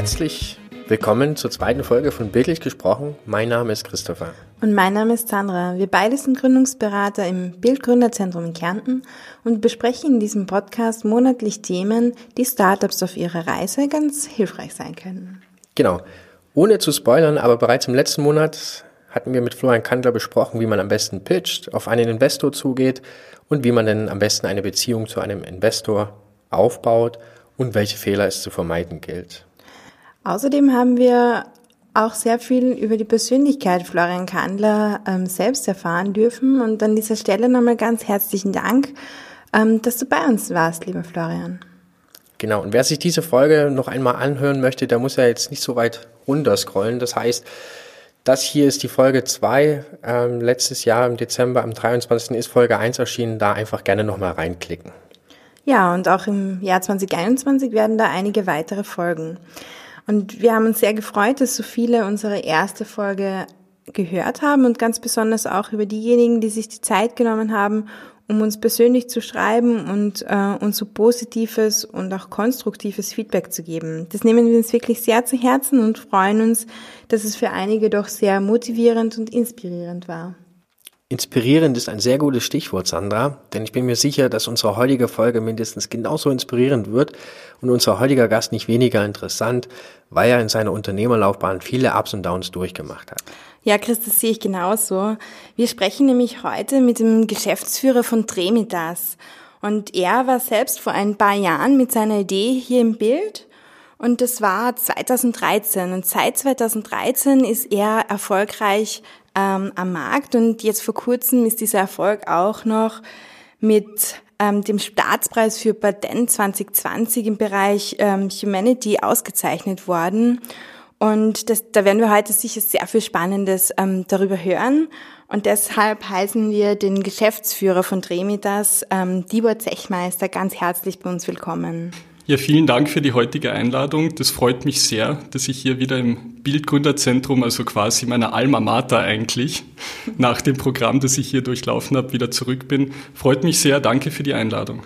Herzlich willkommen zur zweiten Folge von Bildlich gesprochen. Mein Name ist Christopher. Und mein Name ist Sandra. Wir beide sind Gründungsberater im Bildgründerzentrum in Kärnten und besprechen in diesem Podcast monatlich Themen, die Startups auf ihrer Reise ganz hilfreich sein können. Genau. Ohne zu spoilern, aber bereits im letzten Monat hatten wir mit Florian Kandler besprochen, wie man am besten pitcht, auf einen Investor zugeht und wie man denn am besten eine Beziehung zu einem Investor aufbaut und welche Fehler es zu vermeiden gilt. Außerdem haben wir auch sehr viel über die Persönlichkeit Florian Kandler ähm, selbst erfahren dürfen. Und an dieser Stelle nochmal ganz herzlichen Dank, ähm, dass du bei uns warst, lieber Florian. Genau, und wer sich diese Folge noch einmal anhören möchte, der muss ja jetzt nicht so weit runterscrollen. Das heißt, das hier ist die Folge 2. Ähm, letztes Jahr im Dezember, am 23. ist Folge 1 erschienen. Da einfach gerne nochmal reinklicken. Ja, und auch im Jahr 2021 werden da einige weitere Folgen. Und wir haben uns sehr gefreut, dass so viele unsere erste Folge gehört haben und ganz besonders auch über diejenigen, die sich die Zeit genommen haben, um uns persönlich zu schreiben und äh, uns so positives und auch konstruktives Feedback zu geben. Das nehmen wir uns wirklich sehr zu Herzen und freuen uns, dass es für einige doch sehr motivierend und inspirierend war. Inspirierend ist ein sehr gutes Stichwort, Sandra, denn ich bin mir sicher, dass unsere heutige Folge mindestens genauso inspirierend wird und unser heutiger Gast nicht weniger interessant, weil er in seiner Unternehmerlaufbahn viele Ups und Downs durchgemacht hat. Ja, Chris, das sehe ich genauso. Wir sprechen nämlich heute mit dem Geschäftsführer von Tremitas. Und er war selbst vor ein paar Jahren mit seiner Idee hier im Bild. Und das war 2013. Und seit 2013 ist er erfolgreich ähm, am Markt und jetzt vor kurzem ist dieser Erfolg auch noch mit ähm, dem Staatspreis für Patent 2020 im Bereich ähm, Humanity ausgezeichnet worden. Und das, da werden wir heute sicher sehr viel Spannendes ähm, darüber hören. Und deshalb heißen wir den Geschäftsführer von Dremitas, ähm, Tibor Zechmeister, ganz herzlich bei uns willkommen. Ja, vielen Dank für die heutige Einladung. Das freut mich sehr, dass ich hier wieder im Bildgründerzentrum, also quasi meiner Alma Mater eigentlich, nach dem Programm, das ich hier durchlaufen habe, wieder zurück bin. Freut mich sehr. Danke für die Einladung.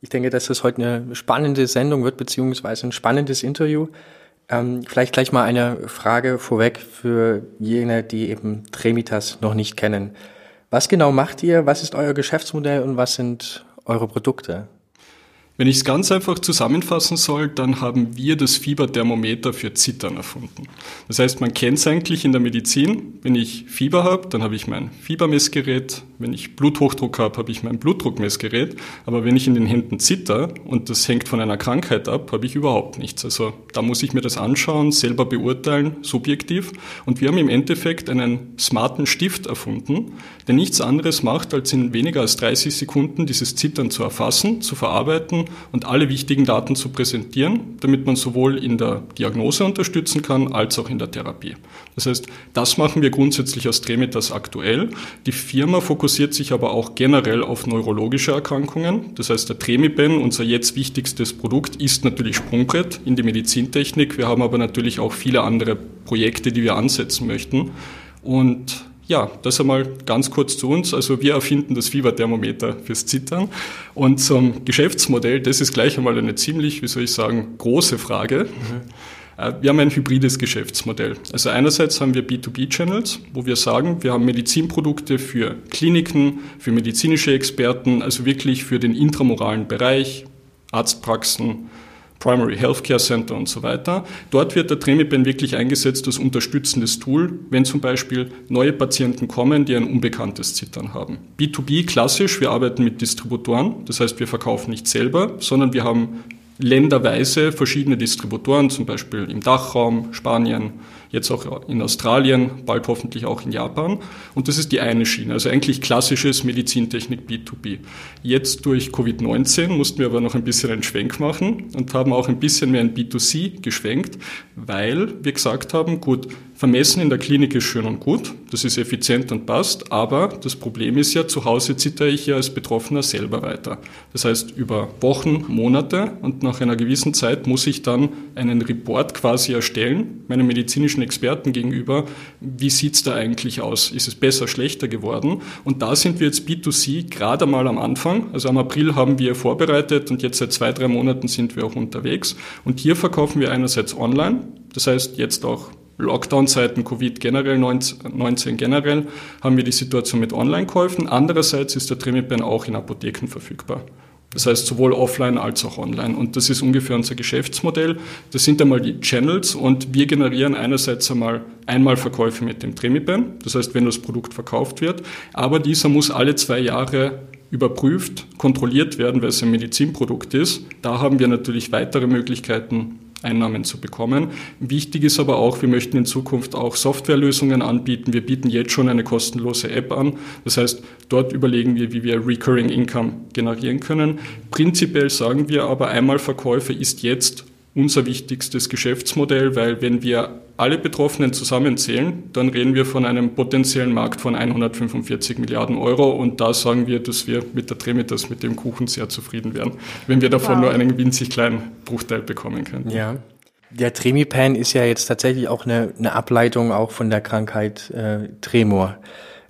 Ich denke, dass das heute eine spannende Sendung wird, beziehungsweise ein spannendes Interview. Ähm, vielleicht gleich mal eine Frage vorweg für jene, die eben Tremitas noch nicht kennen. Was genau macht ihr? Was ist euer Geschäftsmodell und was sind eure Produkte? Wenn ich es ganz einfach zusammenfassen soll, dann haben wir das Fieberthermometer für Zittern erfunden. Das heißt, man kennt es eigentlich in der Medizin. Wenn ich Fieber habe, dann habe ich mein Fiebermessgerät. Wenn ich Bluthochdruck habe, habe ich mein Blutdruckmessgerät. Aber wenn ich in den Händen zitter und das hängt von einer Krankheit ab, habe ich überhaupt nichts. Also da muss ich mir das anschauen, selber beurteilen, subjektiv. Und wir haben im Endeffekt einen smarten Stift erfunden, der nichts anderes macht, als in weniger als 30 Sekunden dieses Zittern zu erfassen, zu verarbeiten und alle wichtigen Daten zu präsentieren, damit man sowohl in der Diagnose unterstützen kann als auch in der Therapie. Das heißt, das machen wir grundsätzlich als Tremitas aktuell. Die Firma fokussiert sich aber auch generell auf neurologische Erkrankungen. Das heißt, der Tremipen, unser jetzt wichtigstes Produkt, ist natürlich Sprungbrett in die Medizintechnik. Wir haben aber natürlich auch viele andere Projekte, die wir ansetzen möchten. Und ja, das einmal ganz kurz zu uns. Also wir erfinden das Fieberthermometer fürs Zittern. Und zum Geschäftsmodell, das ist gleich einmal eine ziemlich, wie soll ich sagen, große Frage. Mhm. Wir haben ein hybrides Geschäftsmodell. Also einerseits haben wir B2B-Channels, wo wir sagen, wir haben Medizinprodukte für Kliniken, für medizinische Experten, also wirklich für den intramoralen Bereich, Arztpraxen, Primary Healthcare Center und so weiter. Dort wird der Tremipen wirklich eingesetzt als unterstützendes Tool, wenn zum Beispiel neue Patienten kommen, die ein unbekanntes Zittern haben. B2B klassisch, wir arbeiten mit Distributoren, das heißt wir verkaufen nicht selber, sondern wir haben länderweise verschiedene Distributoren, zum Beispiel im Dachraum, Spanien, jetzt auch in Australien, bald hoffentlich auch in Japan. Und das ist die eine Schiene, also eigentlich klassisches Medizintechnik B2B. Jetzt durch Covid-19 mussten wir aber noch ein bisschen einen Schwenk machen und haben auch ein bisschen mehr in B2C geschwenkt, weil wir gesagt haben, gut, vermessen in der Klinik ist schön und gut, das ist effizient und passt, aber das Problem ist ja, zu Hause zittere ich ja als Betroffener selber weiter. Das heißt, über Wochen, Monate und nach einer gewissen Zeit muss ich dann einen Report quasi erstellen, meine medizinischen Experten gegenüber, wie sieht's da eigentlich aus? Ist es besser, schlechter geworden? Und da sind wir jetzt B2C gerade mal am Anfang. Also am April haben wir vorbereitet und jetzt seit zwei, drei Monaten sind wir auch unterwegs. Und hier verkaufen wir einerseits online, das heißt jetzt auch Lockdown-Zeiten, Covid generell, 19 generell, haben wir die Situation mit Online-Käufen. Andererseits ist der Tremipen auch in Apotheken verfügbar. Das heißt sowohl offline als auch online. Und das ist ungefähr unser Geschäftsmodell. Das sind einmal die Channels und wir generieren einerseits einmal einmal Verkäufe mit dem Tremipen, das heißt, wenn das Produkt verkauft wird, aber dieser muss alle zwei Jahre überprüft, kontrolliert werden, weil es ein Medizinprodukt ist. Da haben wir natürlich weitere Möglichkeiten, Einnahmen zu bekommen. Wichtig ist aber auch, wir möchten in Zukunft auch Softwarelösungen anbieten. Wir bieten jetzt schon eine kostenlose App an. Das heißt, dort überlegen wir, wie wir Recurring Income generieren können. Prinzipiell sagen wir aber, einmal Verkäufe ist jetzt unser wichtigstes Geschäftsmodell, weil wenn wir alle Betroffenen zusammenzählen, dann reden wir von einem potenziellen Markt von 145 Milliarden Euro und da sagen wir, dass wir mit der Tremitas, mit dem Kuchen sehr zufrieden wären, wenn wir davon wow. nur einen winzig kleinen Bruchteil bekommen könnten. Ja. Der Tremipan ist ja jetzt tatsächlich auch eine, eine Ableitung auch von der Krankheit äh, Tremor.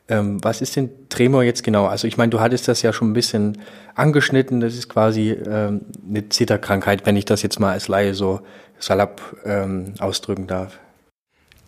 Ähm, was ist denn Tremor jetzt genau? Also ich meine, du hattest das ja schon ein bisschen angeschnitten. Das ist quasi ähm, eine Zitterkrankheit, wenn ich das jetzt mal als Laie so salopp ähm, ausdrücken darf.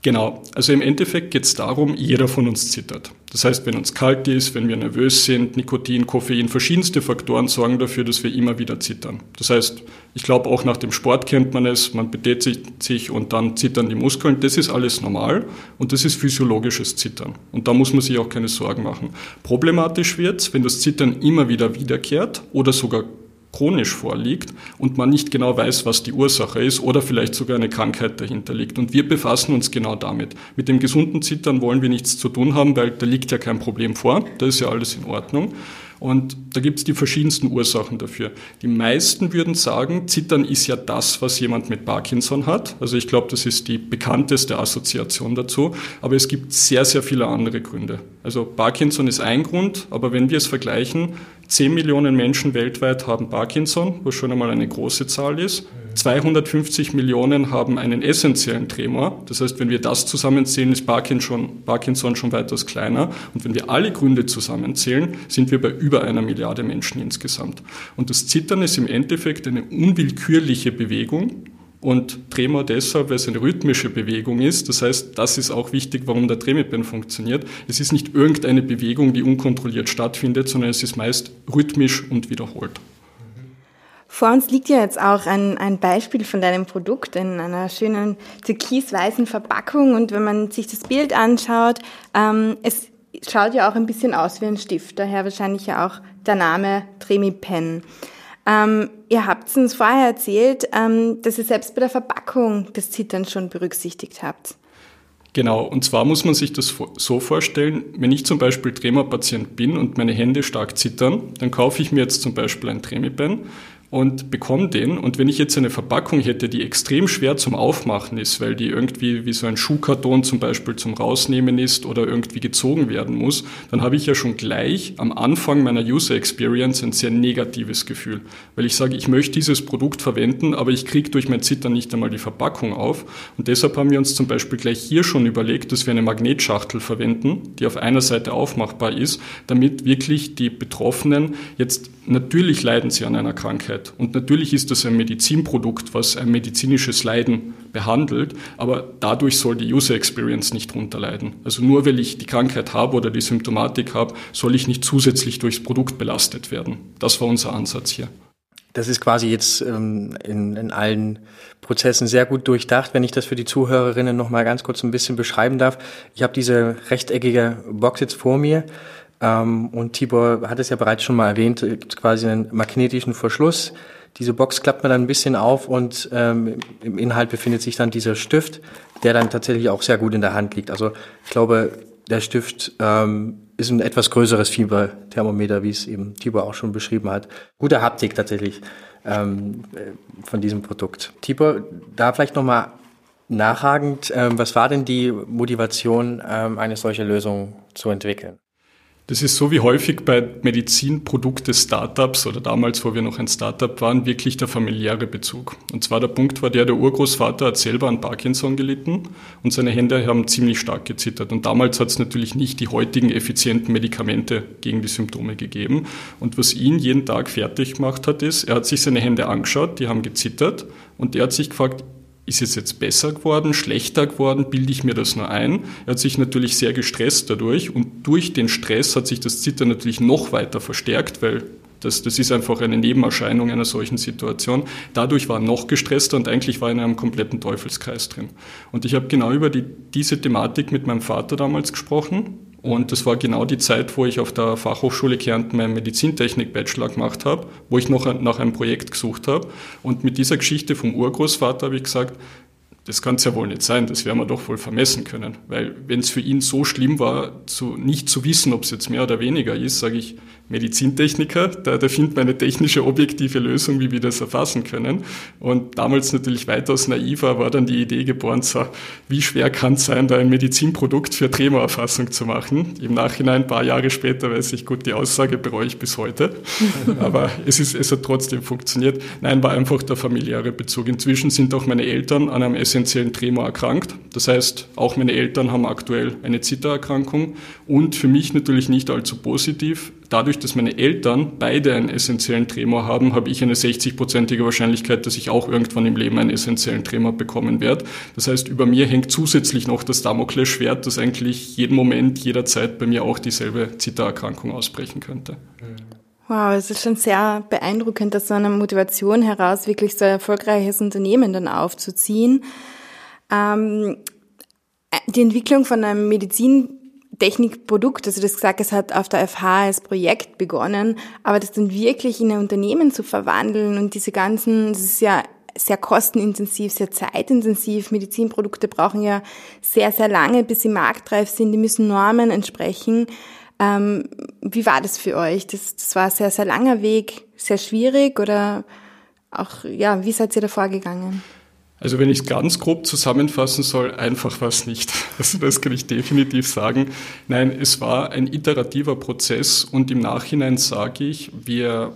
Genau, also im Endeffekt geht es darum, jeder von uns zittert. Das heißt, wenn uns kalt ist, wenn wir nervös sind, Nikotin, Koffein, verschiedenste Faktoren sorgen dafür, dass wir immer wieder zittern. Das heißt, ich glaube auch nach dem Sport kennt man es, man betätigt sich und dann zittern die Muskeln. Das ist alles normal und das ist physiologisches Zittern. Und da muss man sich auch keine Sorgen machen. Problematisch wird wenn das Zittern immer wieder wiederkehrt oder sogar chronisch vorliegt und man nicht genau weiß, was die Ursache ist oder vielleicht sogar eine Krankheit dahinter liegt. Und wir befassen uns genau damit. Mit dem gesunden Zittern wollen wir nichts zu tun haben, weil da liegt ja kein Problem vor. Da ist ja alles in Ordnung. Und da gibt es die verschiedensten Ursachen dafür. Die meisten würden sagen, Zittern ist ja das, was jemand mit Parkinson hat. Also ich glaube, das ist die bekannteste Assoziation dazu. Aber es gibt sehr, sehr viele andere Gründe. Also Parkinson ist ein Grund, aber wenn wir es vergleichen, 10 Millionen Menschen weltweit haben Parkinson, was schon einmal eine große Zahl ist. 250 Millionen haben einen essentiellen Tremor. Das heißt, wenn wir das zusammenzählen, ist Parkinson, Parkinson schon weitaus kleiner. Und wenn wir alle Gründe zusammenzählen, sind wir bei über einer Milliarde Menschen insgesamt. Und das Zittern ist im Endeffekt eine unwillkürliche Bewegung, und Tremor deshalb, weil es eine rhythmische Bewegung ist. Das heißt, das ist auch wichtig, warum der Tremipern funktioniert. Es ist nicht irgendeine Bewegung, die unkontrolliert stattfindet, sondern es ist meist rhythmisch und wiederholt. Vor uns liegt ja jetzt auch ein, ein Beispiel von deinem Produkt in einer schönen türkisweißen Verpackung. Und wenn man sich das Bild anschaut, ähm, es schaut ja auch ein bisschen aus wie ein Stift. Daher wahrscheinlich ja auch der Name Tremipen. Ähm, ihr habt uns vorher erzählt, ähm, dass ihr selbst bei der Verpackung das Zittern schon berücksichtigt habt. Genau, und zwar muss man sich das so vorstellen, wenn ich zum Beispiel Tremor-Patient bin und meine Hände stark zittern, dann kaufe ich mir jetzt zum Beispiel ein Tremipen und bekomme den. Und wenn ich jetzt eine Verpackung hätte, die extrem schwer zum Aufmachen ist, weil die irgendwie wie so ein Schuhkarton zum Beispiel zum Rausnehmen ist oder irgendwie gezogen werden muss, dann habe ich ja schon gleich am Anfang meiner User Experience ein sehr negatives Gefühl. Weil ich sage, ich möchte dieses Produkt verwenden, aber ich kriege durch mein Zittern nicht einmal die Verpackung auf. Und deshalb haben wir uns zum Beispiel gleich hier schon überlegt, dass wir eine Magnetschachtel verwenden, die auf einer Seite aufmachbar ist, damit wirklich die Betroffenen jetzt natürlich leiden sie an einer Krankheit. Und natürlich ist das ein Medizinprodukt, was ein medizinisches Leiden behandelt, aber dadurch soll die User Experience nicht runterleiden. Also nur weil ich die Krankheit habe oder die Symptomatik habe, soll ich nicht zusätzlich durchs Produkt belastet werden. Das war unser Ansatz hier. Das ist quasi jetzt ähm, in, in allen Prozessen sehr gut durchdacht. Wenn ich das für die Zuhörerinnen noch mal ganz kurz ein bisschen beschreiben darf. Ich habe diese rechteckige Box jetzt vor mir und Tibor hat es ja bereits schon mal erwähnt, gibt quasi einen magnetischen Verschluss. Diese Box klappt man dann ein bisschen auf und ähm, im Inhalt befindet sich dann dieser Stift, der dann tatsächlich auch sehr gut in der Hand liegt. Also ich glaube, der Stift ähm, ist ein etwas größeres Fieberthermometer, wie es eben Tibor auch schon beschrieben hat. Gute Haptik tatsächlich ähm, von diesem Produkt. Tibor, da vielleicht nochmal nachhagend, ähm, was war denn die Motivation, ähm, eine solche Lösung zu entwickeln? Das ist so wie häufig bei Medizinprodukte-Startups oder damals, wo wir noch ein Startup waren, wirklich der familiäre Bezug. Und zwar der Punkt war der, der Urgroßvater hat selber an Parkinson gelitten und seine Hände haben ziemlich stark gezittert. Und damals hat es natürlich nicht die heutigen effizienten Medikamente gegen die Symptome gegeben. Und was ihn jeden Tag fertig gemacht hat, ist, er hat sich seine Hände angeschaut, die haben gezittert und er hat sich gefragt, ist es jetzt besser geworden, schlechter geworden, bilde ich mir das nur ein? Er hat sich natürlich sehr gestresst dadurch und durch den Stress hat sich das Zittern natürlich noch weiter verstärkt, weil das, das ist einfach eine Nebenerscheinung einer solchen Situation. Dadurch war er noch gestresster und eigentlich war er in einem kompletten Teufelskreis drin. Und ich habe genau über die, diese Thematik mit meinem Vater damals gesprochen und das war genau die Zeit, wo ich auf der Fachhochschule Kärnten meinen Medizintechnik-Bachelor gemacht habe, wo ich noch nach einem Projekt gesucht habe. Und mit dieser Geschichte vom Urgroßvater habe ich gesagt, das kann es ja wohl nicht sein, das werden wir doch wohl vermessen können. Weil wenn es für ihn so schlimm war, zu, nicht zu wissen, ob es jetzt mehr oder weniger ist, sage ich, Medizintechniker, da, da findet man eine technische, objektive Lösung, wie wir das erfassen können. Und damals natürlich weitaus naiver war dann die Idee geboren, so, wie schwer kann es sein, da ein Medizinprodukt für Tremorerfassung zu machen. Im Nachhinein, ein paar Jahre später, weiß ich, gut, die Aussage bereue ich bis heute. Aber es, ist, es hat trotzdem funktioniert. Nein, war einfach der familiäre Bezug. Inzwischen sind auch meine Eltern an einem essentiellen Tremor erkrankt. Das heißt, auch meine Eltern haben aktuell eine Zittererkrankung und für mich natürlich nicht allzu positiv dadurch, dass meine Eltern beide einen essentiellen Tremor haben, habe ich eine 60-prozentige Wahrscheinlichkeit, dass ich auch irgendwann im Leben einen essentiellen Tremor bekommen werde. Das heißt, über mir hängt zusätzlich noch das Damoklesschwert, das eigentlich jeden Moment, jederzeit bei mir auch dieselbe Zittererkrankung ausbrechen könnte. Wow, es ist schon sehr beeindruckend, dass so eine Motivation heraus wirklich so ein erfolgreiches Unternehmen dann aufzuziehen. Ähm, die Entwicklung von einem Medizin Technikprodukt, also das gesagt, es hat auf der FH als Projekt begonnen, aber das dann wirklich in ein Unternehmen zu verwandeln und diese ganzen, das ist ja sehr kostenintensiv, sehr zeitintensiv. Medizinprodukte brauchen ja sehr, sehr lange, bis sie marktreif sind. Die müssen Normen entsprechen. Ähm, wie war das für euch? Das, das war ein sehr, sehr langer Weg, sehr schwierig oder auch, ja, wie seid ihr da vorgegangen? Also wenn ich es ganz grob zusammenfassen soll, einfach war es nicht. Also das kann ich definitiv sagen. Nein, es war ein iterativer Prozess und im Nachhinein sage ich, wir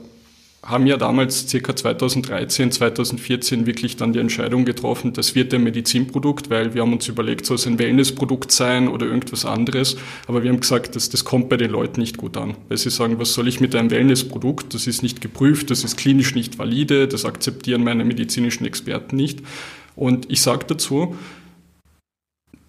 haben ja damals circa 2013, 2014 wirklich dann die Entscheidung getroffen, das wird ein Medizinprodukt, weil wir haben uns überlegt, soll es ein Wellnessprodukt sein oder irgendwas anderes. Aber wir haben gesagt, dass das kommt bei den Leuten nicht gut an. Weil sie sagen, was soll ich mit einem Wellnessprodukt? Das ist nicht geprüft, das ist klinisch nicht valide, das akzeptieren meine medizinischen Experten nicht. Und ich sage dazu,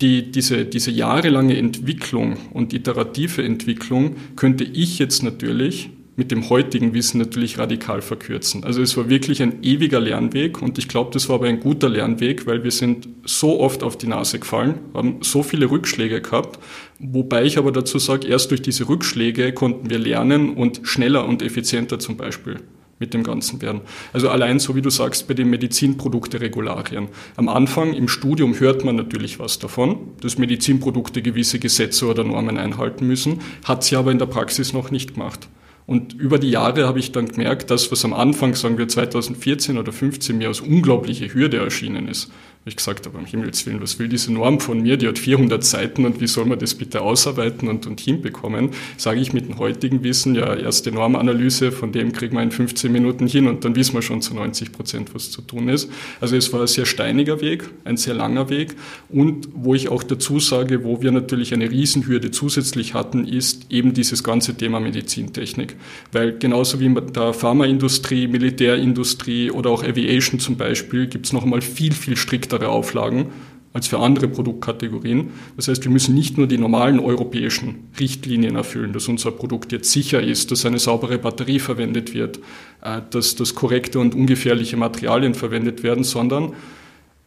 die, diese, diese jahrelange Entwicklung und iterative Entwicklung könnte ich jetzt natürlich mit dem heutigen Wissen natürlich radikal verkürzen. Also es war wirklich ein ewiger Lernweg und ich glaube, das war aber ein guter Lernweg, weil wir sind so oft auf die Nase gefallen, haben so viele Rückschläge gehabt, wobei ich aber dazu sage, erst durch diese Rückschläge konnten wir lernen und schneller und effizienter zum Beispiel mit dem Ganzen werden. Also allein so wie du sagst bei den Medizinprodukte-Regularien. Am Anfang im Studium hört man natürlich was davon, dass Medizinprodukte gewisse Gesetze oder Normen einhalten müssen, hat sie aber in der Praxis noch nicht gemacht. Und über die Jahre habe ich dann gemerkt, dass was am Anfang, sagen wir 2014 oder 2015, mir als unglaubliche Hürde erschienen ist, ich gesagt habe, um Himmels Willen, was will diese Norm von mir? Die hat 400 Seiten und wie soll man das bitte ausarbeiten und, und hinbekommen? Sage ich mit dem heutigen Wissen, ja, erste Normanalyse, von dem kriegen wir in 15 Minuten hin und dann wissen wir schon zu 90 Prozent, was zu tun ist. Also es war ein sehr steiniger Weg, ein sehr langer Weg und wo ich auch dazu sage, wo wir natürlich eine Riesenhürde zusätzlich hatten, ist eben dieses ganze Thema Medizintechnik. Weil genauso wie in der Pharmaindustrie, Militärindustrie oder auch Aviation zum Beispiel, gibt es noch einmal viel, viel strikter striktere Auflagen als für andere Produktkategorien. Das heißt, wir müssen nicht nur die normalen europäischen Richtlinien erfüllen, dass unser Produkt jetzt sicher ist, dass eine saubere Batterie verwendet wird, äh, dass, dass korrekte und ungefährliche Materialien verwendet werden, sondern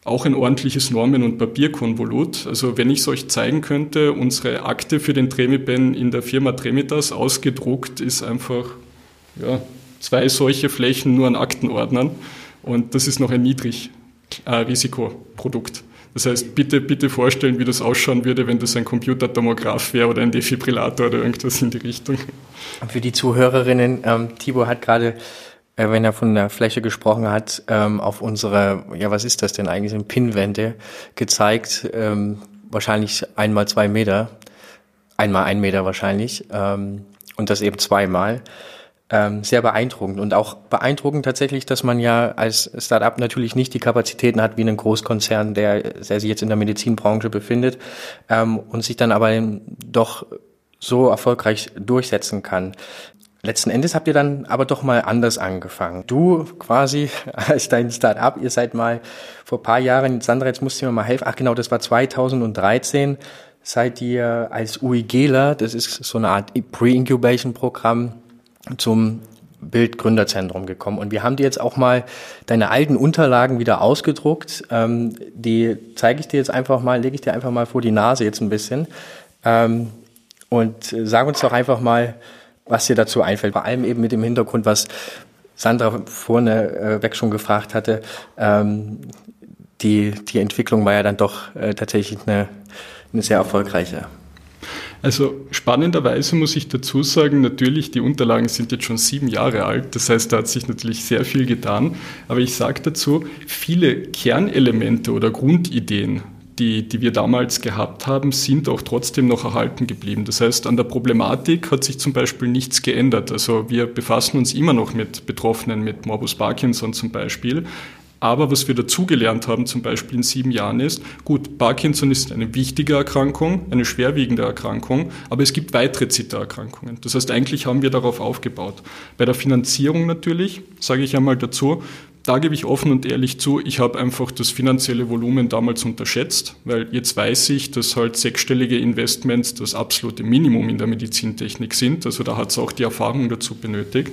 auch ein ordentliches Normen- und Papierkonvolut. Also wenn ich es euch zeigen könnte, unsere Akte für den Tremipen in der Firma Tremitas ausgedruckt ist einfach ja, zwei solche Flächen nur an Aktenordnern und das ist noch ein niedrig äh, Risikoprodukt. Das heißt, bitte, bitte vorstellen, wie das ausschauen würde, wenn das ein Computertomograph wäre oder ein Defibrillator oder irgendwas in die Richtung. Für die Zuhörerinnen, ähm, Tibor hat gerade, äh, wenn er von der Fläche gesprochen hat, ähm, auf unsere, ja, was ist das denn eigentlich, eine Pinwände gezeigt, ähm, wahrscheinlich einmal zwei Meter einmal ein Meter wahrscheinlich ähm, und das eben zweimal. Ähm, sehr beeindruckend und auch beeindruckend tatsächlich, dass man ja als Startup natürlich nicht die Kapazitäten hat wie ein Großkonzern, der, der sich jetzt in der Medizinbranche befindet ähm, und sich dann aber doch so erfolgreich durchsetzen kann. Letzten Endes habt ihr dann aber doch mal anders angefangen. Du quasi als dein Start-up, ihr seid mal vor paar Jahren, Sandra, jetzt musst du mir mal helfen. Ach genau, das war 2013, seid ihr als UIGler, das ist so eine Art Pre-Incubation-Programm, zum Bildgründerzentrum gekommen. Und wir haben dir jetzt auch mal deine alten Unterlagen wieder ausgedruckt. Ähm, die zeige ich dir jetzt einfach mal, lege ich dir einfach mal vor die Nase jetzt ein bisschen. Ähm, und sag uns doch einfach mal, was dir dazu einfällt. Vor allem eben mit dem Hintergrund, was Sandra vorne äh, weg schon gefragt hatte. Ähm, die, die Entwicklung war ja dann doch äh, tatsächlich eine, eine sehr erfolgreiche. Also spannenderweise muss ich dazu sagen, natürlich, die Unterlagen sind jetzt schon sieben Jahre alt, das heißt, da hat sich natürlich sehr viel getan, aber ich sage dazu, viele Kernelemente oder Grundideen die, die wir damals gehabt haben, sind auch trotzdem noch erhalten geblieben. Das heißt, an der Problematik hat sich zum Beispiel nichts geändert. Also wir befassen uns immer noch mit Betroffenen mit Morbus Parkinson zum Beispiel. Aber was wir dazugelernt haben, zum Beispiel in sieben Jahren, ist, gut, Parkinson ist eine wichtige Erkrankung, eine schwerwiegende Erkrankung, aber es gibt weitere Zittererkrankungen. Das heißt, eigentlich haben wir darauf aufgebaut. Bei der Finanzierung natürlich, sage ich einmal dazu, da gebe ich offen und ehrlich zu, ich habe einfach das finanzielle Volumen damals unterschätzt, weil jetzt weiß ich, dass halt sechsstellige Investments das absolute Minimum in der Medizintechnik sind. Also da hat es auch die Erfahrung dazu benötigt.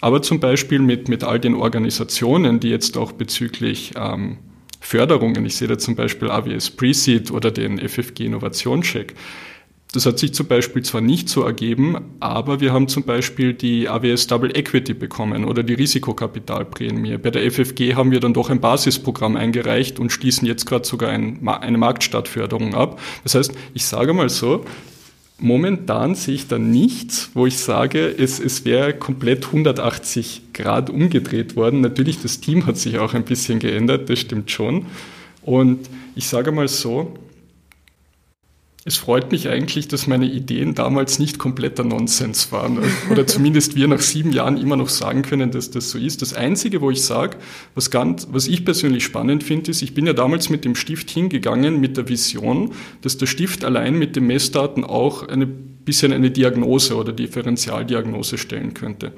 Aber zum Beispiel mit, mit all den Organisationen, die jetzt auch bezüglich ähm, Förderungen, ich sehe da zum Beispiel AWS Preseed oder den FFG Innovationscheck, das hat sich zum Beispiel zwar nicht so ergeben, aber wir haben zum Beispiel die AWS Double Equity bekommen oder die Risikokapitalprämie. Bei der FFG haben wir dann doch ein Basisprogramm eingereicht und schließen jetzt gerade sogar ein, eine Marktstadtförderung ab. Das heißt, ich sage mal so, momentan sehe ich da nichts, wo ich sage, es, es wäre komplett 180 Grad umgedreht worden. Natürlich, das Team hat sich auch ein bisschen geändert, das stimmt schon. Und ich sage mal so, es freut mich eigentlich, dass meine Ideen damals nicht kompletter Nonsens waren. Oder zumindest wir nach sieben Jahren immer noch sagen können, dass das so ist. Das Einzige, wo ich sage, was, ganz, was ich persönlich spannend finde, ist, ich bin ja damals mit dem Stift hingegangen mit der Vision, dass der Stift allein mit den Messdaten auch eine bisschen eine Diagnose oder Differentialdiagnose stellen könnte.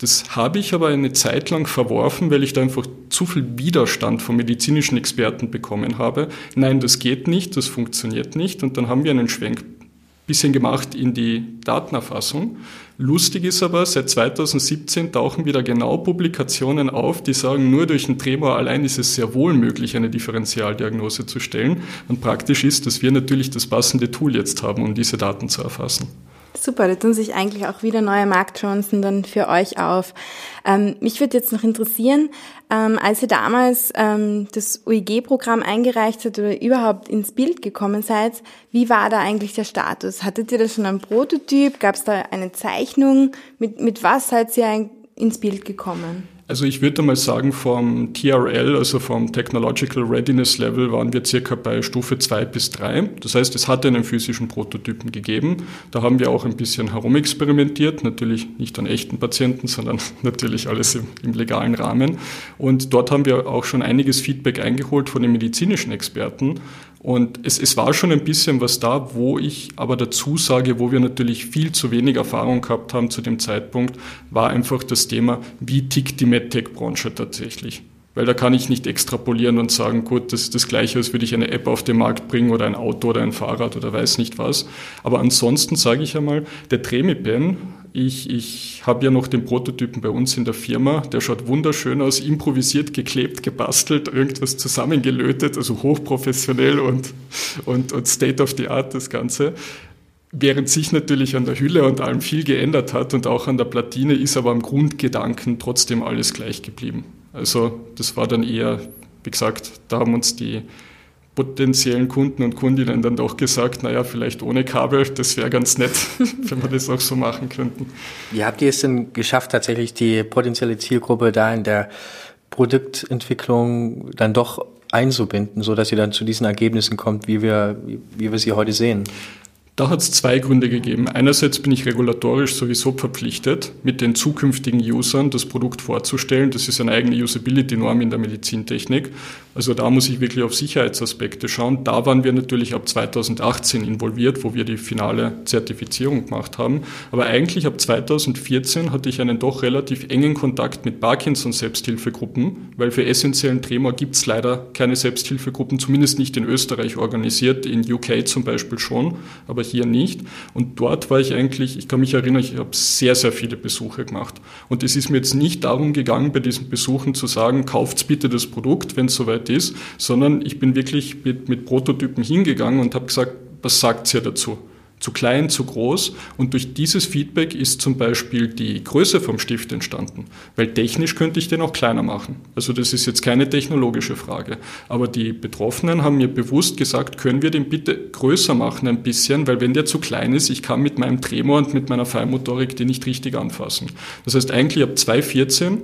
Das habe ich aber eine Zeit lang verworfen, weil ich da einfach zu viel Widerstand von medizinischen Experten bekommen habe. Nein, das geht nicht, das funktioniert nicht. Und dann haben wir einen Schwenk bisschen gemacht in die Datenerfassung. Lustig ist aber, seit 2017 tauchen wieder genau Publikationen auf, die sagen, nur durch einen Tremor allein ist es sehr wohl möglich, eine Differentialdiagnose zu stellen. Und praktisch ist, dass wir natürlich das passende Tool jetzt haben, um diese Daten zu erfassen. Super, da tun sich eigentlich auch wieder neue Marktchancen dann für euch auf. Ähm, mich würde jetzt noch interessieren, ähm, als ihr damals ähm, das UIG-Programm eingereicht habt oder überhaupt ins Bild gekommen seid, wie war da eigentlich der Status? Hattet ihr da schon einen Prototyp? Gab es da eine Zeichnung? Mit, mit was seid ihr ins Bild gekommen? Also ich würde mal sagen, vom TRL, also vom Technological Readiness Level, waren wir circa bei Stufe 2 bis 3. Das heißt, es hatte einen physischen Prototypen gegeben. Da haben wir auch ein bisschen herumexperimentiert, natürlich nicht an echten Patienten, sondern natürlich alles im, im legalen Rahmen. Und dort haben wir auch schon einiges Feedback eingeholt von den medizinischen Experten. Und es, es war schon ein bisschen was da, wo ich aber dazu sage, wo wir natürlich viel zu wenig Erfahrung gehabt haben zu dem Zeitpunkt, war einfach das Thema, wie tickt die MedTech-Branche tatsächlich. Weil da kann ich nicht extrapolieren und sagen, gut, das ist das Gleiche, als würde ich eine App auf den Markt bringen oder ein Auto oder ein Fahrrad oder weiß nicht was. Aber ansonsten sage ich einmal, der Tremipen ich, ich habe ja noch den Prototypen bei uns in der Firma, der schaut wunderschön aus, improvisiert, geklebt, gebastelt, irgendwas zusammengelötet, also hochprofessionell und, und, und State of the Art das Ganze. Während sich natürlich an der Hülle und allem viel geändert hat und auch an der Platine ist aber am Grundgedanken trotzdem alles gleich geblieben. Also das war dann eher, wie gesagt, da haben uns die potenziellen Kunden und Kundinnen dann doch gesagt, naja, vielleicht ohne Kabel, das wäre ganz nett, wenn wir das auch so machen könnten. Wie habt ihr es denn geschafft, tatsächlich die potenzielle Zielgruppe da in der Produktentwicklung dann doch einzubinden, so dass ihr dann zu diesen Ergebnissen kommt, wie wir, wie wir sie heute sehen? Da hat es zwei Gründe gegeben. Einerseits bin ich regulatorisch sowieso verpflichtet, mit den zukünftigen Usern das Produkt vorzustellen. Das ist eine eigene Usability-Norm in der Medizintechnik. Also da muss ich wirklich auf Sicherheitsaspekte schauen. Da waren wir natürlich ab 2018 involviert, wo wir die finale Zertifizierung gemacht haben. Aber eigentlich ab 2014 hatte ich einen doch relativ engen Kontakt mit Parkinson-Selbsthilfegruppen, weil für essentiellen Tremor gibt es leider keine Selbsthilfegruppen, zumindest nicht in Österreich organisiert, in UK zum Beispiel schon, aber hier nicht. Und dort war ich eigentlich, ich kann mich erinnern, ich habe sehr, sehr viele Besuche gemacht. Und es ist mir jetzt nicht darum gegangen, bei diesen Besuchen zu sagen, kauft bitte das Produkt, wenn es soweit ist, sondern ich bin wirklich mit, mit Prototypen hingegangen und habe gesagt, was sagt ihr dazu? Zu klein, zu groß. Und durch dieses Feedback ist zum Beispiel die Größe vom Stift entstanden. Weil technisch könnte ich den auch kleiner machen. Also das ist jetzt keine technologische Frage. Aber die Betroffenen haben mir bewusst gesagt, können wir den bitte größer machen ein bisschen, weil wenn der zu klein ist, ich kann mit meinem Tremor und mit meiner Feinmotorik den nicht richtig anfassen. Das heißt, eigentlich ab 2014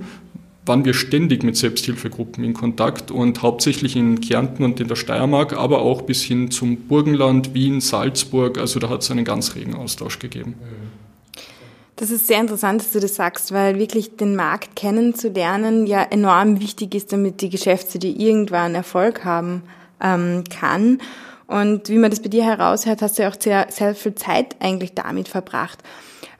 waren wir ständig mit Selbsthilfegruppen in Kontakt und hauptsächlich in Kärnten und in der Steiermark, aber auch bis hin zum Burgenland, Wien, Salzburg. Also da hat es einen ganz regen Austausch gegeben. Das ist sehr interessant, dass du das sagst, weil wirklich den Markt kennenzulernen ja enorm wichtig ist, damit die Geschäftsidee irgendwann Erfolg haben ähm, kann. Und wie man das bei dir heraushört, hast du ja auch sehr, sehr viel Zeit eigentlich damit verbracht.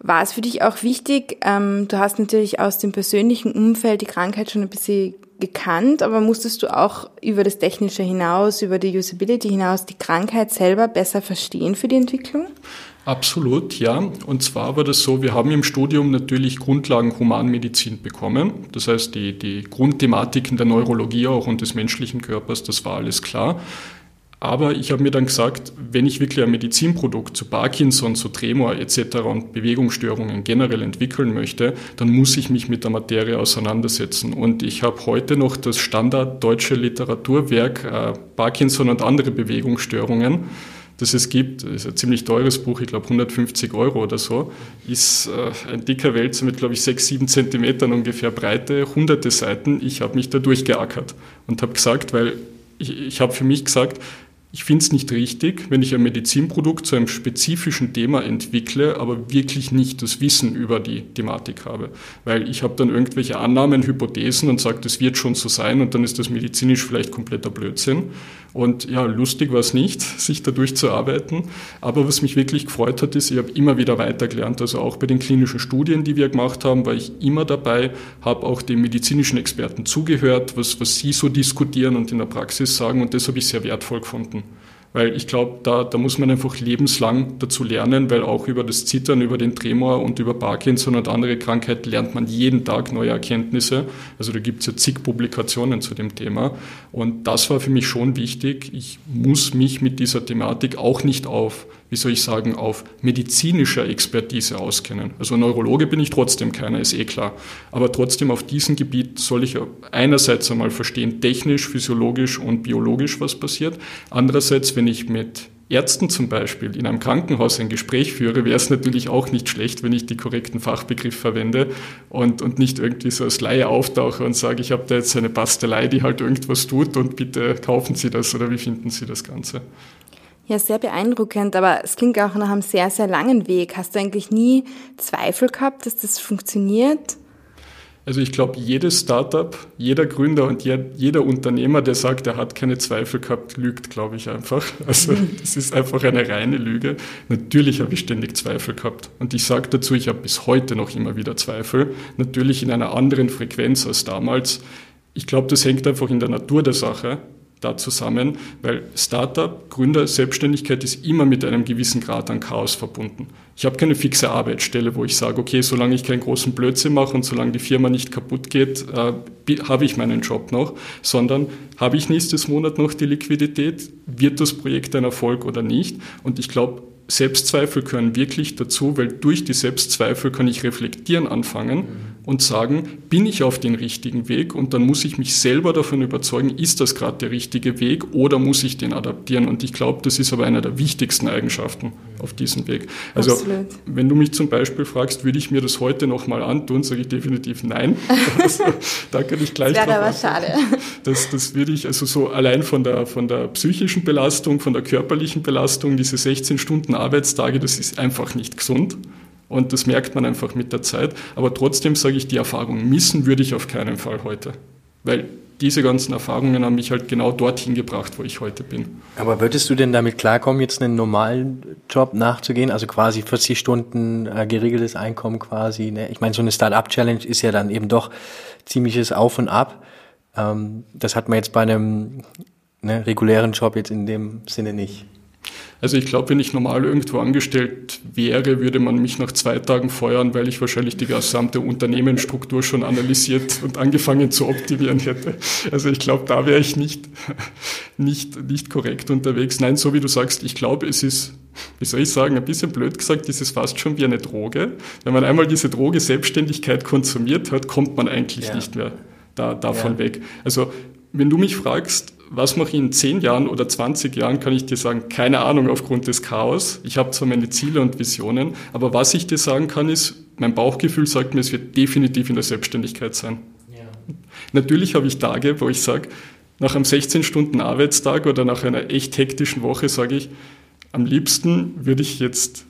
War es für dich auch wichtig, ähm, du hast natürlich aus dem persönlichen Umfeld die Krankheit schon ein bisschen gekannt, aber musstest du auch über das Technische hinaus, über die Usability hinaus die Krankheit selber besser verstehen für die Entwicklung? Absolut, ja. Und zwar war das so, wir haben im Studium natürlich Grundlagen Humanmedizin bekommen. Das heißt, die, die Grundthematiken der Neurologie auch und des menschlichen Körpers, das war alles klar. Aber ich habe mir dann gesagt, wenn ich wirklich ein Medizinprodukt zu Parkinson, zu Tremor etc. und Bewegungsstörungen generell entwickeln möchte, dann muss ich mich mit der Materie auseinandersetzen. Und ich habe heute noch das Standard deutsche Literaturwerk äh, Parkinson und andere Bewegungsstörungen das es gibt, das ist ein ziemlich teures Buch, ich glaube 150 Euro oder so, ist äh, ein dicker Wälzer mit, glaube ich, sechs, sieben Zentimetern ungefähr Breite, hunderte Seiten. Ich habe mich da durchgeackert und habe gesagt, weil ich, ich habe für mich gesagt, ich finde es nicht richtig, wenn ich ein Medizinprodukt zu einem spezifischen Thema entwickle, aber wirklich nicht das Wissen über die Thematik habe. Weil ich habe dann irgendwelche Annahmen, Hypothesen und sage, das wird schon so sein und dann ist das medizinisch vielleicht kompletter Blödsinn. Und ja, lustig war es nicht, sich dadurch zu arbeiten. Aber was mich wirklich gefreut hat, ist, ich habe immer wieder weitergelernt. Also auch bei den klinischen Studien, die wir gemacht haben, war ich immer dabei, habe auch den medizinischen Experten zugehört, was, was sie so diskutieren und in der Praxis sagen. Und das habe ich sehr wertvoll gefunden. Weil ich glaube, da, da muss man einfach lebenslang dazu lernen, weil auch über das Zittern, über den Tremor und über Parkinson und andere Krankheiten lernt man jeden Tag neue Erkenntnisse. Also da gibt es ja zig Publikationen zu dem Thema. Und das war für mich schon wichtig. Ich muss mich mit dieser Thematik auch nicht auf wie soll ich sagen, auf medizinischer Expertise auskennen. Also Neurologe bin ich trotzdem keiner, ist eh klar. Aber trotzdem auf diesem Gebiet soll ich einerseits einmal verstehen, technisch, physiologisch und biologisch, was passiert. Andererseits, wenn ich mit Ärzten zum Beispiel in einem Krankenhaus ein Gespräch führe, wäre es natürlich auch nicht schlecht, wenn ich die korrekten Fachbegriffe verwende und, und nicht irgendwie so als Laie auftauche und sage, ich habe da jetzt eine Bastelei, die halt irgendwas tut und bitte kaufen Sie das oder wie finden Sie das Ganze? Ja, sehr beeindruckend, aber es klingt auch nach einem sehr, sehr langen Weg. Hast du eigentlich nie Zweifel gehabt, dass das funktioniert? Also ich glaube, jedes Startup, jeder Gründer und jeder Unternehmer, der sagt, er hat keine Zweifel gehabt, lügt, glaube ich einfach. Also das ist einfach eine reine Lüge. Natürlich habe ich ständig Zweifel gehabt. Und ich sage dazu, ich habe bis heute noch immer wieder Zweifel. Natürlich in einer anderen Frequenz als damals. Ich glaube, das hängt einfach in der Natur der Sache da zusammen, weil Startup, Gründer, Selbstständigkeit ist immer mit einem gewissen Grad an Chaos verbunden. Ich habe keine fixe Arbeitsstelle, wo ich sage, okay, solange ich keinen großen Blödsinn mache und solange die Firma nicht kaputt geht, äh, habe ich meinen Job noch, sondern habe ich nächstes Monat noch die Liquidität, wird das Projekt ein Erfolg oder nicht? Und ich glaube, Selbstzweifel gehören wirklich dazu, weil durch die Selbstzweifel kann ich reflektieren anfangen und sagen, bin ich auf den richtigen Weg? Und dann muss ich mich selber davon überzeugen, ist das gerade der richtige Weg oder muss ich den adaptieren? Und ich glaube, das ist aber einer der wichtigsten Eigenschaften auf diesem Weg. Also Absolut. wenn du mich zum Beispiel fragst, würde ich mir das heute nochmal antun, sage ich definitiv nein. also, da kann ich gleich das wäre aber schade. Das, das würde ich also so allein von der, von der psychischen Belastung, von der körperlichen Belastung, diese 16 Stunden Arbeitstage, das ist einfach nicht gesund. Und das merkt man einfach mit der Zeit. Aber trotzdem sage ich, die Erfahrung missen würde ich auf keinen Fall heute. Weil diese ganzen Erfahrungen haben mich halt genau dorthin gebracht, wo ich heute bin. Aber würdest du denn damit klarkommen, jetzt einen normalen Job nachzugehen? Also quasi 40 Stunden äh, geregeltes Einkommen quasi. Ne? Ich meine, so eine Start-up-Challenge ist ja dann eben doch ziemliches Auf und Ab. Ähm, das hat man jetzt bei einem ne, regulären Job jetzt in dem Sinne nicht. Also ich glaube, wenn ich normal irgendwo angestellt wäre, würde man mich nach zwei Tagen feuern, weil ich wahrscheinlich die gesamte Unternehmensstruktur schon analysiert und angefangen zu optimieren hätte. Also ich glaube, da wäre ich nicht, nicht, nicht korrekt unterwegs. Nein, so wie du sagst, ich glaube, es ist, wie soll ich sagen, ein bisschen blöd gesagt, ist es fast schon wie eine Droge. Wenn man einmal diese Droge Selbstständigkeit konsumiert hat, kommt man eigentlich ja. nicht mehr da, davon ja. weg. Also wenn du mich fragst, was mache ich in 10 Jahren oder 20 Jahren, kann ich dir sagen, keine Ahnung aufgrund des Chaos. Ich habe zwar meine Ziele und Visionen, aber was ich dir sagen kann, ist, mein Bauchgefühl sagt mir, es wird definitiv in der Selbstständigkeit sein. Ja. Natürlich habe ich Tage, wo ich sage, nach einem 16-Stunden-Arbeitstag oder nach einer echt hektischen Woche sage ich, am liebsten würde ich jetzt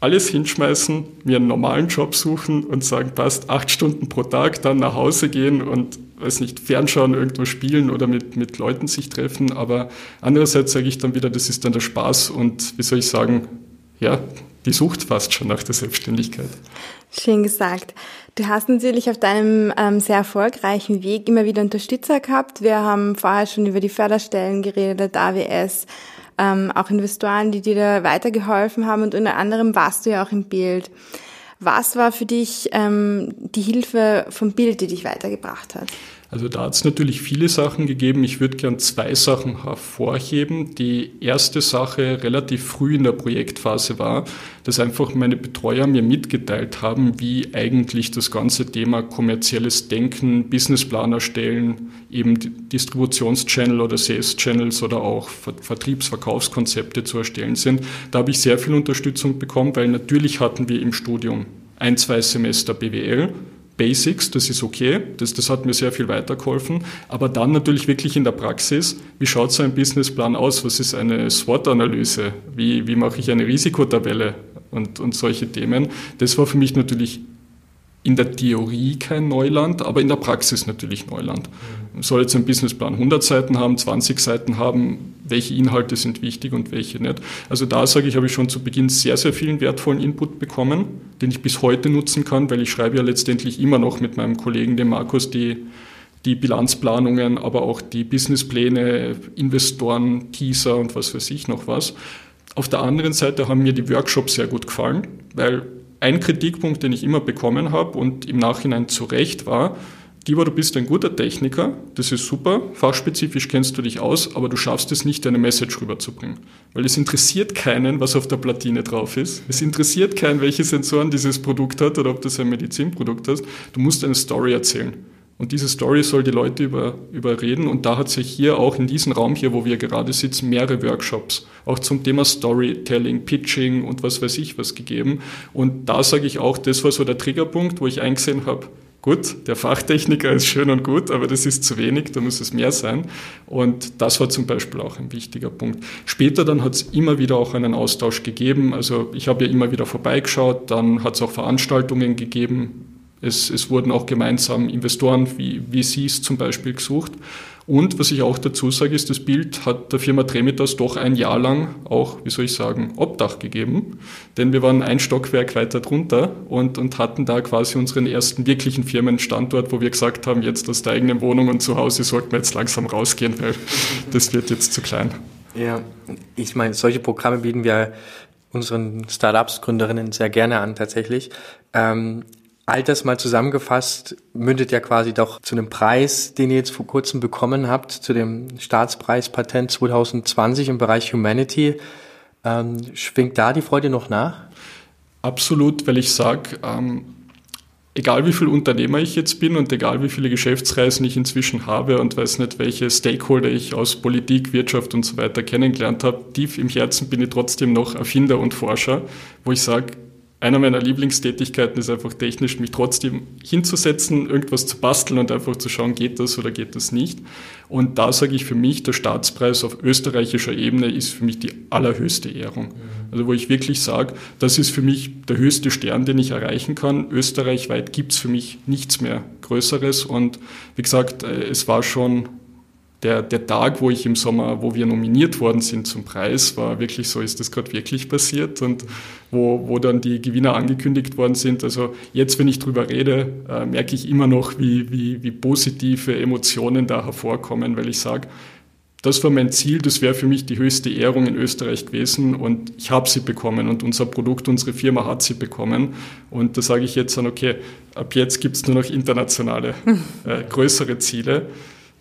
alles hinschmeißen, mir einen normalen Job suchen und sagen, passt, acht Stunden pro Tag, dann nach Hause gehen und, weiß nicht, fernschauen, irgendwo spielen oder mit, mit Leuten sich treffen. Aber andererseits sage ich dann wieder, das ist dann der Spaß und, wie soll ich sagen, ja, die Sucht fast schon nach der Selbstständigkeit. Schön gesagt. Du hast natürlich auf deinem ähm, sehr erfolgreichen Weg immer wieder Unterstützer gehabt. Wir haben vorher schon über die Förderstellen geredet, AWS, ähm, auch Investoren, die dir da weitergeholfen haben und unter anderem warst du ja auch im Bild. Was war für dich ähm, die Hilfe vom Bild, die dich weitergebracht hat? Also da hat es natürlich viele Sachen gegeben. Ich würde gern zwei Sachen hervorheben. Die erste Sache relativ früh in der Projektphase war, dass einfach meine Betreuer mir mitgeteilt haben, wie eigentlich das ganze Thema kommerzielles Denken, Businessplan erstellen, eben Distributionschannel oder Sales-Channels oder auch Vertriebsverkaufskonzepte zu erstellen sind. Da habe ich sehr viel Unterstützung bekommen, weil natürlich hatten wir im Studium ein, zwei Semester BWL Basics, das ist okay, das, das hat mir sehr viel weitergeholfen. Aber dann natürlich wirklich in der Praxis, wie schaut so ein Businessplan aus? Was ist eine SWOT-Analyse? Wie, wie mache ich eine Risikotabelle? Und, und solche Themen. Das war für mich natürlich in der Theorie kein Neuland, aber in der Praxis natürlich Neuland. Soll jetzt ein Businessplan 100 Seiten haben, 20 Seiten haben, welche Inhalte sind wichtig und welche nicht. Also da sage ich, habe ich schon zu Beginn sehr, sehr vielen wertvollen Input bekommen, den ich bis heute nutzen kann, weil ich schreibe ja letztendlich immer noch mit meinem Kollegen, dem Markus, die, die Bilanzplanungen, aber auch die Businesspläne, Investoren, Teaser und was weiß ich noch was. Auf der anderen Seite haben mir die Workshops sehr gut gefallen, weil ein Kritikpunkt, den ich immer bekommen habe und im Nachhinein zu Recht war, Giva, du bist ein guter Techniker, das ist super, fachspezifisch kennst du dich aus, aber du schaffst es nicht, deine Message rüberzubringen. Weil es interessiert keinen, was auf der Platine drauf ist. Es interessiert keinen, welche Sensoren dieses Produkt hat oder ob das ein Medizinprodukt ist. Du musst eine Story erzählen. Und diese Story soll die Leute über, überreden. Und da hat sich hier auch in diesem Raum hier, wo wir gerade sitzen, mehrere Workshops auch zum Thema Storytelling, Pitching und was weiß ich was gegeben. Und da sage ich auch, das war so der Triggerpunkt, wo ich eingesehen habe, gut, der Fachtechniker ist schön und gut, aber das ist zu wenig, da muss es mehr sein. Und das war zum Beispiel auch ein wichtiger Punkt. Später dann hat es immer wieder auch einen Austausch gegeben. Also ich habe ja immer wieder vorbeigeschaut, dann hat es auch Veranstaltungen gegeben, es, es wurden auch gemeinsam Investoren wie VCs zum Beispiel gesucht. Und was ich auch dazu sage, ist, das Bild hat der Firma Tremitas doch ein Jahr lang auch, wie soll ich sagen, Obdach gegeben. Denn wir waren ein Stockwerk weiter drunter und, und hatten da quasi unseren ersten wirklichen Firmenstandort, wo wir gesagt haben, jetzt aus der eigenen Wohnung und zu Hause sollten wir jetzt langsam rausgehen, weil das wird jetzt zu klein. Ja, ich meine, solche Programme bieten wir unseren Startups, Gründerinnen sehr gerne an tatsächlich. Ähm, All das mal zusammengefasst mündet ja quasi doch zu einem Preis, den ihr jetzt vor kurzem bekommen habt, zu dem Staatspreis Patent 2020 im Bereich Humanity. Ähm, schwingt da die Freude noch nach? Absolut, weil ich sage, ähm, egal wie viel Unternehmer ich jetzt bin und egal wie viele Geschäftsreisen ich inzwischen habe und weiß nicht, welche Stakeholder ich aus Politik, Wirtschaft und so weiter kennengelernt habe, tief im Herzen bin ich trotzdem noch Erfinder und Forscher, wo ich sage, einer meiner Lieblingstätigkeiten ist einfach technisch, mich trotzdem hinzusetzen, irgendwas zu basteln und einfach zu schauen, geht das oder geht das nicht. Und da sage ich für mich, der Staatspreis auf österreichischer Ebene ist für mich die allerhöchste Ehrung. Mhm. Also wo ich wirklich sage, das ist für mich der höchste Stern, den ich erreichen kann. Österreichweit gibt's für mich nichts mehr Größeres. Und wie gesagt, äh, es war schon der, der Tag, wo ich im Sommer, wo wir nominiert worden sind zum Preis, war wirklich so, ist das gerade wirklich passiert und wo, wo dann die Gewinner angekündigt worden sind. Also jetzt, wenn ich drüber rede, äh, merke ich immer noch, wie, wie, wie positive Emotionen da hervorkommen, weil ich sage, das war mein Ziel, das wäre für mich die höchste Ehrung in Österreich gewesen und ich habe sie bekommen und unser Produkt, unsere Firma hat sie bekommen. Und da sage ich jetzt dann, okay, ab jetzt gibt es nur noch internationale, äh, größere Ziele.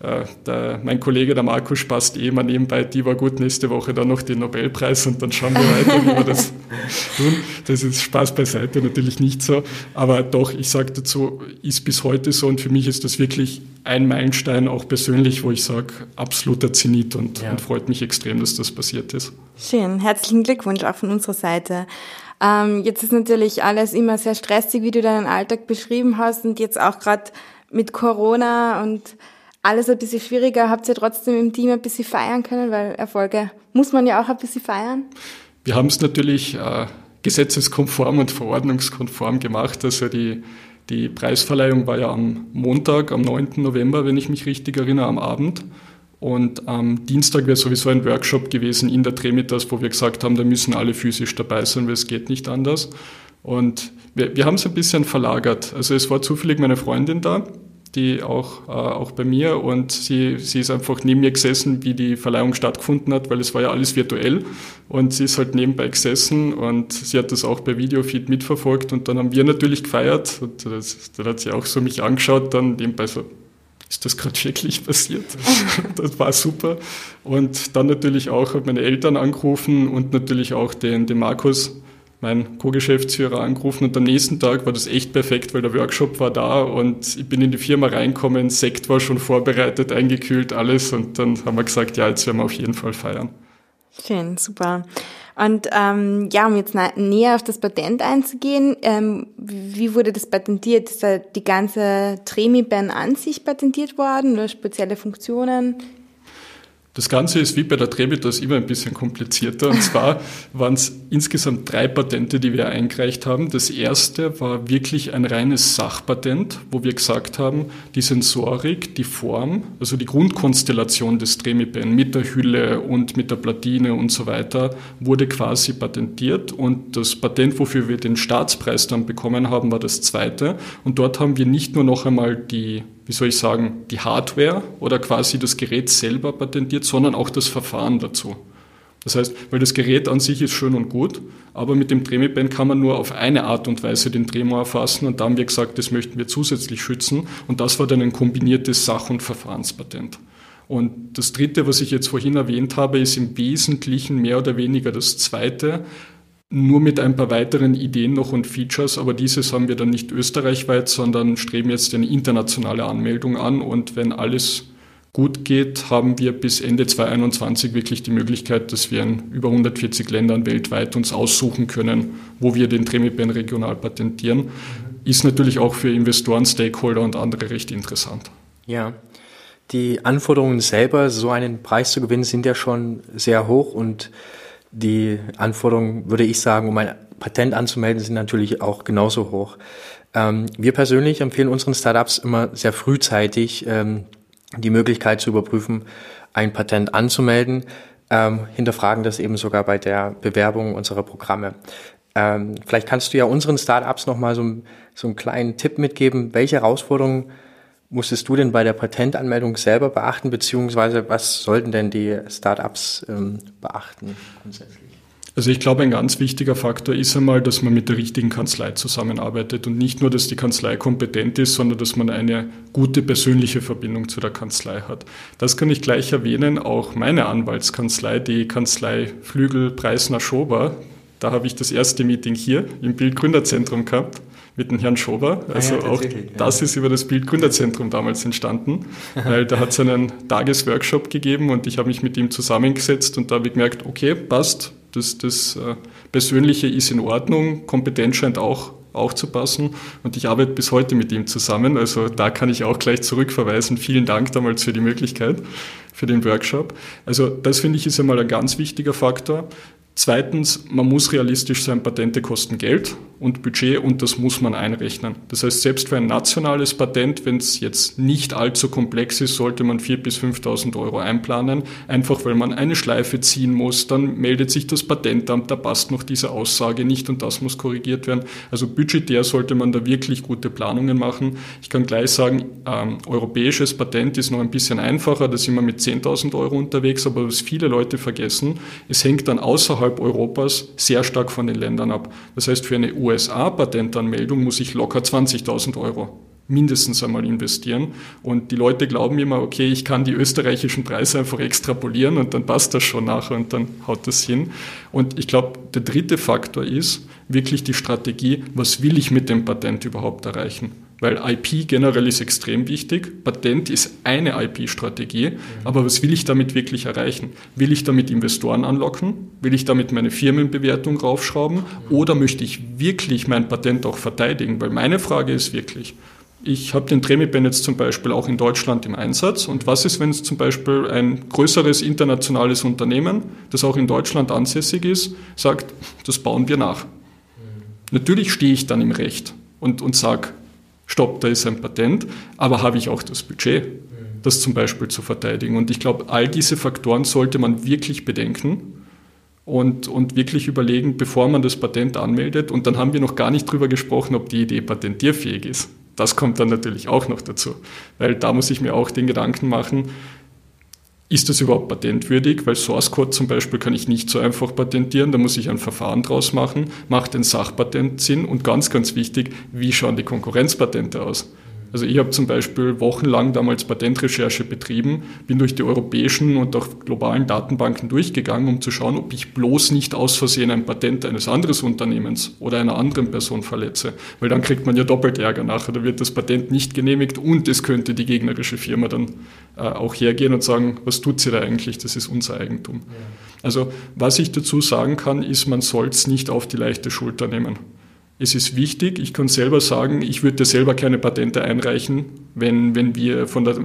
Äh, der, mein Kollege, der Markus, spaßt eh immer nebenbei, die war gut, nächste Woche dann noch den Nobelpreis und dann schauen wir weiter, wie wir das tun. Das ist Spaß beiseite, natürlich nicht so. Aber doch, ich sage dazu, ist bis heute so und für mich ist das wirklich ein Meilenstein, auch persönlich, wo ich sage, absoluter Zenit und, ja. und freut mich extrem, dass das passiert ist. Schön, herzlichen Glückwunsch auch von unserer Seite. Ähm, jetzt ist natürlich alles immer sehr stressig, wie du deinen Alltag beschrieben hast und jetzt auch gerade mit Corona und alles ein bisschen schwieriger. Habt ihr trotzdem im Team ein bisschen feiern können, weil Erfolge muss man ja auch ein bisschen feiern? Wir haben es natürlich äh, gesetzeskonform und verordnungskonform gemacht. Also die, die Preisverleihung war ja am Montag, am 9. November, wenn ich mich richtig erinnere, am Abend. Und am Dienstag wäre sowieso ein Workshop gewesen in der Tremitas, wo wir gesagt haben, da müssen alle physisch dabei sein, weil es geht nicht anders. Und wir, wir haben es ein bisschen verlagert. Also es war zufällig meine Freundin da, die auch, äh, auch bei mir. Und sie, sie ist einfach neben mir gesessen, wie die Verleihung stattgefunden hat, weil es war ja alles virtuell. Und sie ist halt nebenbei gesessen und sie hat das auch bei Videofeed mitverfolgt. Und dann haben wir natürlich gefeiert. Und das, dann hat sie auch so mich angeschaut, dann nebenbei so, ist das gerade wirklich passiert? das war super. Und dann natürlich auch meine Eltern angerufen und natürlich auch den, den Markus, mein Co-Geschäftsführer angerufen und am nächsten Tag war das echt perfekt, weil der Workshop war da und ich bin in die Firma reinkommen, Sekt war schon vorbereitet, eingekühlt, alles und dann haben wir gesagt, ja, jetzt werden wir auf jeden Fall feiern. Schön, super. Und ähm, ja, um jetzt näher auf das Patent einzugehen, ähm, wie wurde das patentiert? Ist da die ganze Tremi-Band an sich patentiert worden oder spezielle Funktionen? Das Ganze ist wie bei der Trebitas immer ein bisschen komplizierter. Und zwar waren es insgesamt drei Patente, die wir eingereicht haben. Das erste war wirklich ein reines Sachpatent, wo wir gesagt haben, die Sensorik, die Form, also die Grundkonstellation des Tremipen mit der Hülle und mit der Platine und so weiter, wurde quasi patentiert. Und das Patent, wofür wir den Staatspreis dann bekommen haben, war das zweite. Und dort haben wir nicht nur noch einmal die wie soll ich sagen, die Hardware oder quasi das Gerät selber patentiert, sondern auch das Verfahren dazu. Das heißt, weil das Gerät an sich ist schön und gut, aber mit dem Drehmipen kann man nur auf eine Art und Weise den Drehmoor erfassen und da haben wir gesagt, das möchten wir zusätzlich schützen und das war dann ein kombiniertes Sach- und Verfahrenspatent. Und das dritte, was ich jetzt vorhin erwähnt habe, ist im Wesentlichen mehr oder weniger das zweite, nur mit ein paar weiteren Ideen noch und Features, aber dieses haben wir dann nicht österreichweit, sondern streben jetzt eine internationale Anmeldung an und wenn alles gut geht, haben wir bis Ende 2021 wirklich die Möglichkeit, dass wir in über 140 Ländern weltweit uns aussuchen können, wo wir den Tremipen regional patentieren. Ist natürlich auch für Investoren, Stakeholder und andere recht interessant. Ja, die Anforderungen selber, so einen Preis zu gewinnen, sind ja schon sehr hoch und die Anforderungen, würde ich sagen, um ein Patent anzumelden, sind natürlich auch genauso hoch. Ähm, wir persönlich empfehlen unseren Startups immer sehr frühzeitig ähm, die Möglichkeit zu überprüfen, ein Patent anzumelden, ähm, hinterfragen das eben sogar bei der Bewerbung unserer Programme. Ähm, vielleicht kannst du ja unseren Startups nochmal so, so einen kleinen Tipp mitgeben, welche Herausforderungen musstest du denn bei der Patentanmeldung selber beachten, beziehungsweise was sollten denn die Startups ähm, beachten grundsätzlich? Also ich glaube, ein ganz wichtiger Faktor ist einmal, dass man mit der richtigen Kanzlei zusammenarbeitet und nicht nur, dass die Kanzlei kompetent ist, sondern dass man eine gute persönliche Verbindung zu der Kanzlei hat. Das kann ich gleich erwähnen. Auch meine Anwaltskanzlei, die Kanzlei Flügel Preisner Schober, da habe ich das erste Meeting hier im Bildgründerzentrum gehabt mit dem Herrn Schober. Ah also ja, auch das ist über das Bildgründerzentrum damals entstanden, weil da hat es einen Tagesworkshop gegeben und ich habe mich mit ihm zusammengesetzt und da habe ich gemerkt, okay, passt, das, das äh, Persönliche ist in Ordnung, Kompetenz scheint auch auch zu passen. Und ich arbeite bis heute mit ihm zusammen. Also da kann ich auch gleich zurückverweisen. Vielen Dank damals für die Möglichkeit, für den Workshop. Also das finde ich ist einmal ein ganz wichtiger Faktor. Zweitens, man muss realistisch sein, Patente kosten Geld und Budget und das muss man einrechnen. Das heißt, selbst für ein nationales Patent, wenn es jetzt nicht allzu komplex ist, sollte man 4.000 bis 5.000 Euro einplanen, einfach weil man eine Schleife ziehen muss, dann meldet sich das Patentamt, da passt noch diese Aussage nicht und das muss korrigiert werden. Also budgetär sollte man da wirklich gute Planungen machen. Ich kann gleich sagen, ähm, europäisches Patent ist noch ein bisschen einfacher, da sind wir mit 10.000 Euro unterwegs, aber was viele Leute vergessen, es hängt dann außerhalb Europas sehr stark von den Ländern ab. Das heißt, für eine USA-Patentanmeldung muss ich locker 20.000 Euro mindestens einmal investieren. Und die Leute glauben immer, okay, ich kann die österreichischen Preise einfach extrapolieren und dann passt das schon nachher und dann haut das hin. Und ich glaube, der dritte Faktor ist wirklich die Strategie, was will ich mit dem Patent überhaupt erreichen? Weil IP generell ist extrem wichtig. Patent ist eine IP-Strategie. Aber was will ich damit wirklich erreichen? Will ich damit Investoren anlocken? Will ich damit meine Firmenbewertung raufschrauben? Oder möchte ich wirklich mein Patent auch verteidigen? Weil meine Frage ist wirklich, ich habe den Tremipen jetzt zum Beispiel auch in Deutschland im Einsatz. Und was ist, wenn es zum Beispiel ein größeres internationales Unternehmen, das auch in Deutschland ansässig ist, sagt, das bauen wir nach? Natürlich stehe ich dann im Recht und, und sage, stopp, da ist ein Patent, aber habe ich auch das Budget, das zum Beispiel zu verteidigen. Und ich glaube, all diese Faktoren sollte man wirklich bedenken und, und wirklich überlegen, bevor man das Patent anmeldet. Und dann haben wir noch gar nicht drüber gesprochen, ob die Idee patentierfähig ist. Das kommt dann natürlich auch noch dazu, weil da muss ich mir auch den Gedanken machen, ist das überhaupt patentwürdig? Weil Source Code zum Beispiel kann ich nicht so einfach patentieren, da muss ich ein Verfahren draus machen. Macht ein Sachpatent Sinn? Und ganz, ganz wichtig, wie schauen die Konkurrenzpatente aus? Also ich habe zum Beispiel wochenlang damals Patentrecherche betrieben, bin durch die europäischen und auch globalen Datenbanken durchgegangen, um zu schauen, ob ich bloß nicht aus Versehen ein Patent eines anderen Unternehmens oder einer anderen Person verletze. Weil dann kriegt man ja doppelt Ärger nachher. Da wird das Patent nicht genehmigt und es könnte die gegnerische Firma dann äh, auch hergehen und sagen, was tut sie da eigentlich? Das ist unser Eigentum. Ja. Also was ich dazu sagen kann, ist, man soll es nicht auf die leichte Schulter nehmen. Es ist wichtig, ich kann selber sagen, ich würde selber keine Patente einreichen, wenn, wenn wir, von der,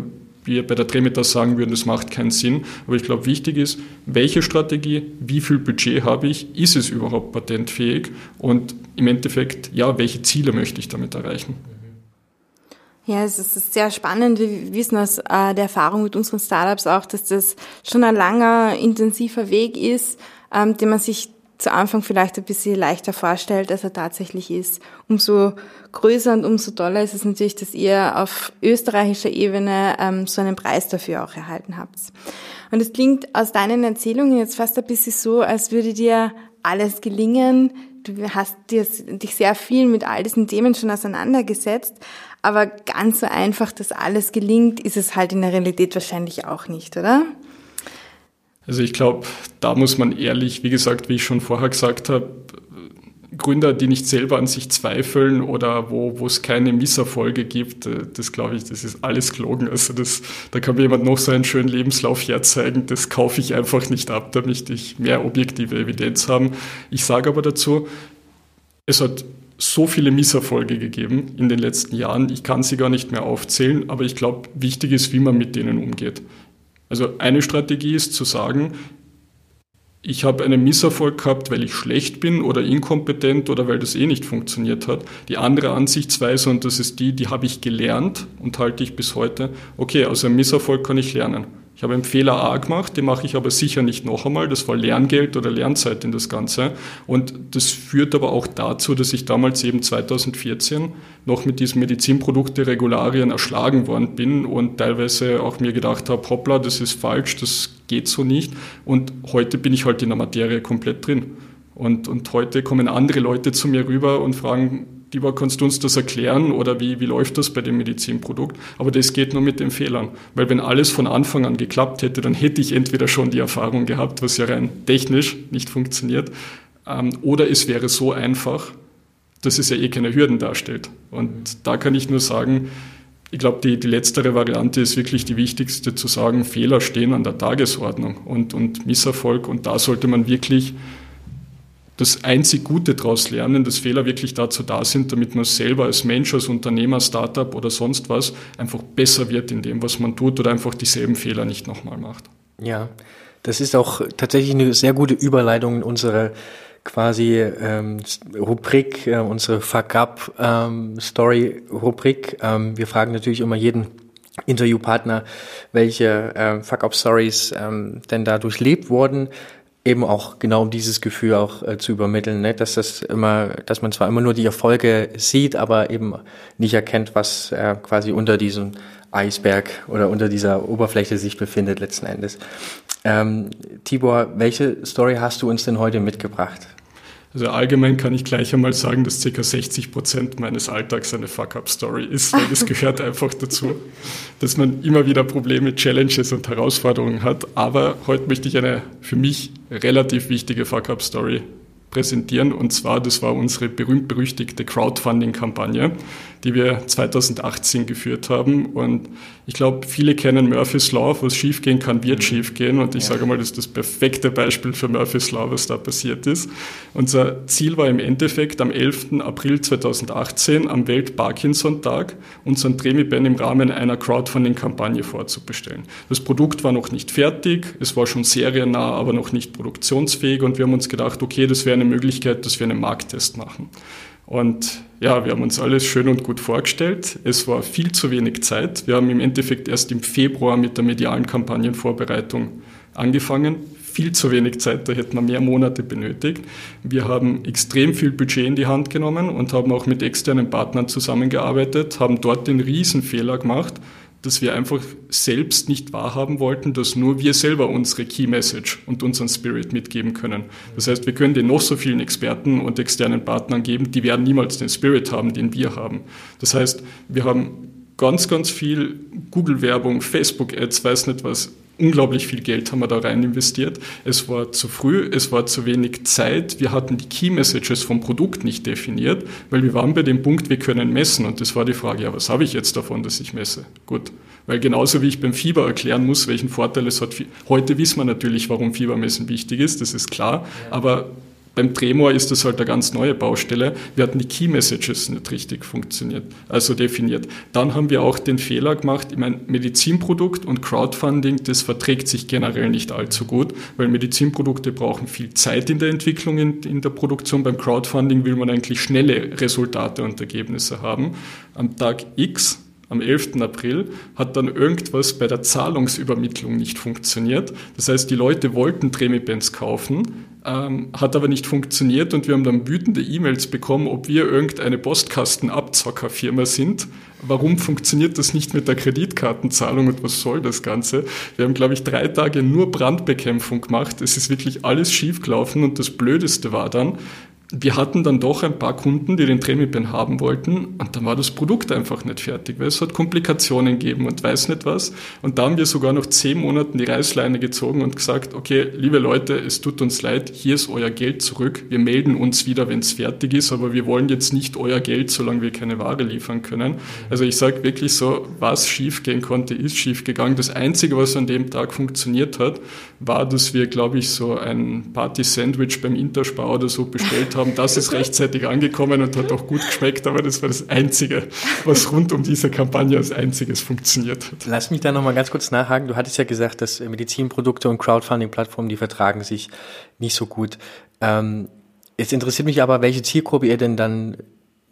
wir bei der Tremitas sagen würden, das macht keinen Sinn. Aber ich glaube, wichtig ist, welche Strategie, wie viel Budget habe ich, ist es überhaupt patentfähig und im Endeffekt, ja, welche Ziele möchte ich damit erreichen. Ja, es ist sehr spannend. Wir wissen aus äh, der Erfahrung mit unseren Startups auch, dass das schon ein langer, intensiver Weg ist, ähm, den man sich zu Anfang vielleicht ein bisschen leichter vorstellt, als er tatsächlich ist. Umso größer und umso toller ist es natürlich, dass ihr auf österreichischer Ebene ähm, so einen Preis dafür auch erhalten habt. Und es klingt aus deinen Erzählungen jetzt fast ein bisschen so, als würde dir alles gelingen. Du hast dir, dich sehr viel mit all diesen Themen schon auseinandergesetzt, aber ganz so einfach, dass alles gelingt, ist es halt in der Realität wahrscheinlich auch nicht, oder? Also ich glaube, da muss man ehrlich, wie gesagt, wie ich schon vorher gesagt habe, Gründer, die nicht selber an sich zweifeln oder wo, wo es keine Misserfolge gibt, äh, das glaube ich, das ist alles gelogen. Also das, da kann mir jemand noch so einen schönen Lebenslauf herzeigen, das kaufe ich einfach nicht ab, da möchte ich mehr objektive Evidenz haben. Ich sage aber dazu, es hat so viele Misserfolge gegeben in den letzten Jahren, ich kann sie gar nicht mehr aufzählen, aber ich glaube, wichtig ist, wie man mit denen umgeht. Also eine Strategie ist zu sagen, ich habe einen Misserfolg gehabt, weil ich schlecht bin oder inkompetent oder weil das eh nicht funktioniert hat. Die andere Ansichtsweise, und das ist die, die habe ich gelernt und halte ich bis heute, okay, aus einem Misserfolg kann ich lernen. Ich habe einen Fehler A gemacht, den mache ich aber sicher nicht noch einmal. Das war Lerngeld oder Lernzeit in das Ganze. Und das führt aber auch dazu, dass ich damals eben 2014 noch mit diesen Medizinprodukte-Regularien erschlagen worden bin und teilweise auch mir gedacht habe, hoppla, das ist falsch, das geht so nicht. Und heute bin ich halt in der Materie komplett drin. Und, und heute kommen andere Leute zu mir rüber und fragen, lieber kannst du uns das erklären oder wie, wie läuft das bei dem Medizinprodukt? Aber das geht nur mit den Fehlern. Weil wenn alles von Anfang an geklappt hätte, dann hätte ich entweder schon die Erfahrung gehabt, was ja rein technisch nicht funktioniert, ähm, oder es wäre so einfach, dass es ja eh keine Hürden darstellt. Und da kann ich nur sagen, ich glaube, die, die letztere Variante ist wirklich die wichtigste, zu sagen, Fehler stehen an der Tagesordnung und, und Misserfolg. Und da sollte man wirklich das einzig Gute daraus lernen, dass Fehler wirklich dazu da sind, damit man selber als Mensch, als Unternehmer, Startup oder sonst was einfach besser wird in dem, was man tut oder einfach dieselben Fehler nicht nochmal macht. Ja, das ist auch tatsächlich eine sehr gute Überleitung in unsere quasi ähm, Rubrik, äh, unsere Fuck-Up-Story-Rubrik. Ähm, ähm, wir fragen natürlich immer jeden Interviewpartner, welche äh, Fuck-Up-Stories ähm, denn da durchlebt wurden eben auch genau um dieses Gefühl auch äh, zu übermitteln, ne? dass das immer, dass man zwar immer nur die Erfolge sieht, aber eben nicht erkennt, was äh, quasi unter diesem Eisberg oder unter dieser Oberfläche sich befindet letzten Endes. Ähm, Tibor, welche Story hast du uns denn heute mitgebracht? Also allgemein kann ich gleich einmal sagen, dass ca. 60 Prozent meines Alltags eine Fuck-up-Story ist, weil das gehört einfach dazu, dass man immer wieder Probleme, Challenges und Herausforderungen hat. Aber heute möchte ich eine für mich relativ wichtige Fuck-up-Story präsentieren. Und zwar, das war unsere berühmt-berüchtigte Crowdfunding-Kampagne, die wir 2018 geführt haben. Und ich glaube, viele kennen Murphy's Law, was schiefgehen kann, wird mhm. schiefgehen. Und ich ja. sage mal, das ist das perfekte Beispiel für Murphy's Law, was da passiert ist. Unser Ziel war im Endeffekt am 11. April 2018 am Welt-Parkinson-Tag unseren Tremipen im Rahmen einer Crowdfunding-Kampagne vorzubestellen. Das Produkt war noch nicht fertig, es war schon seriennah, aber noch nicht produktionsfähig. Und wir haben uns gedacht, okay, das wäre eine Möglichkeit, dass wir einen Markttest machen. Und ja, wir haben uns alles schön und gut vorgestellt. Es war viel zu wenig Zeit. Wir haben im Endeffekt erst im Februar mit der medialen Kampagnenvorbereitung angefangen. Viel zu wenig Zeit, da hätten wir mehr Monate benötigt. Wir haben extrem viel Budget in die Hand genommen und haben auch mit externen Partnern zusammengearbeitet, haben dort den Riesenfehler gemacht, dass wir einfach selbst nicht wahrhaben wollten, dass nur wir selber unsere Key Message und unseren Spirit mitgeben können. Das heißt, wir können den noch so vielen Experten und externen Partnern geben, die werden niemals den Spirit haben, den wir haben. Das heißt, wir haben ganz, ganz viel Google-Werbung, Facebook-Ads, weiß nicht was, unglaublich viel Geld haben wir da rein investiert. Es war zu früh, es war zu wenig Zeit. Wir hatten die Key Messages vom Produkt nicht definiert, weil wir waren bei dem Punkt, wir können messen. Und das war die Frage, ja, was habe ich jetzt davon, dass ich messe? Gut. Weil genauso wie ich beim Fieber erklären muss, welchen Vorteil es hat. Heute wissen wir natürlich, warum Fiebermessen wichtig ist, das ist klar. Aber beim Tremor ist das halt eine ganz neue Baustelle. Wir hatten die Key Messages nicht richtig funktioniert, also definiert. Dann haben wir auch den Fehler gemacht, ich meine, Medizinprodukt und Crowdfunding, das verträgt sich generell nicht allzu gut, weil Medizinprodukte brauchen viel Zeit in der Entwicklung, in, in der Produktion. Beim Crowdfunding will man eigentlich schnelle Resultate und Ergebnisse haben. Am Tag X am 11. April hat dann irgendwas bei der Zahlungsübermittlung nicht funktioniert. Das heißt, die Leute wollten Tremipens kaufen, ähm, hat aber nicht funktioniert und wir haben dann wütende E-Mails bekommen, ob wir irgendeine Postkastenabzockerfirma sind. Warum funktioniert das nicht mit der Kreditkartenzahlung und was soll das Ganze? Wir haben, glaube ich, drei Tage nur Brandbekämpfung gemacht. Es ist wirklich alles schiefgelaufen und das Blödeste war dann, wir hatten dann doch ein paar Kunden, die den Tremipen haben wollten und dann war das Produkt einfach nicht fertig, weil es hat Komplikationen gegeben und weiß nicht was. Und da haben wir sogar noch zehn Monaten die Reißleine gezogen und gesagt, okay, liebe Leute, es tut uns leid, hier ist euer Geld zurück. Wir melden uns wieder, wenn es fertig ist, aber wir wollen jetzt nicht euer Geld, solange wir keine Ware liefern können. Also ich sage wirklich so, was schiefgehen konnte, ist schiefgegangen. Das Einzige, was an dem Tag funktioniert hat, war, dass wir, glaube ich, so ein Party-Sandwich beim Interspar oder so bestellt haben. Das ist rechtzeitig angekommen und hat auch gut geschmeckt, aber das war das Einzige, was rund um diese Kampagne als einziges funktioniert hat. Lass mich da nochmal ganz kurz nachhaken. Du hattest ja gesagt, dass Medizinprodukte und Crowdfunding-Plattformen, die vertragen sich nicht so gut. Ähm, es interessiert mich aber, welche Zielgruppe ihr denn dann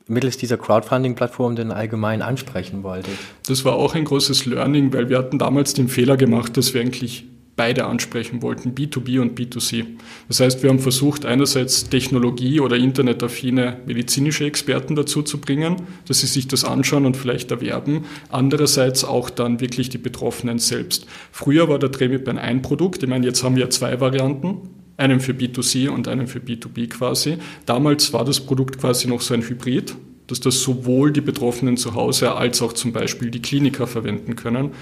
mittels dieser Crowdfunding-Plattform denn allgemein ansprechen wolltet? Das war auch ein großes Learning, weil wir hatten damals den Fehler gemacht, dass wir eigentlich beide ansprechen wollten, B2B und B2C. Das heißt, wir haben versucht, einerseits Technologie- oder internetaffine medizinische Experten dazu zu bringen, dass sie sich das anschauen und vielleicht erwerben. Andererseits auch dann wirklich die Betroffenen selbst. Früher war der Tremipen ein Produkt. Ich meine, jetzt haben wir zwei Varianten. Einen für B2C und einen für B2B quasi. Damals war das Produkt quasi noch so ein Hybrid, dass das sowohl die Betroffenen zu Hause als auch zum Beispiel die Kliniker verwenden können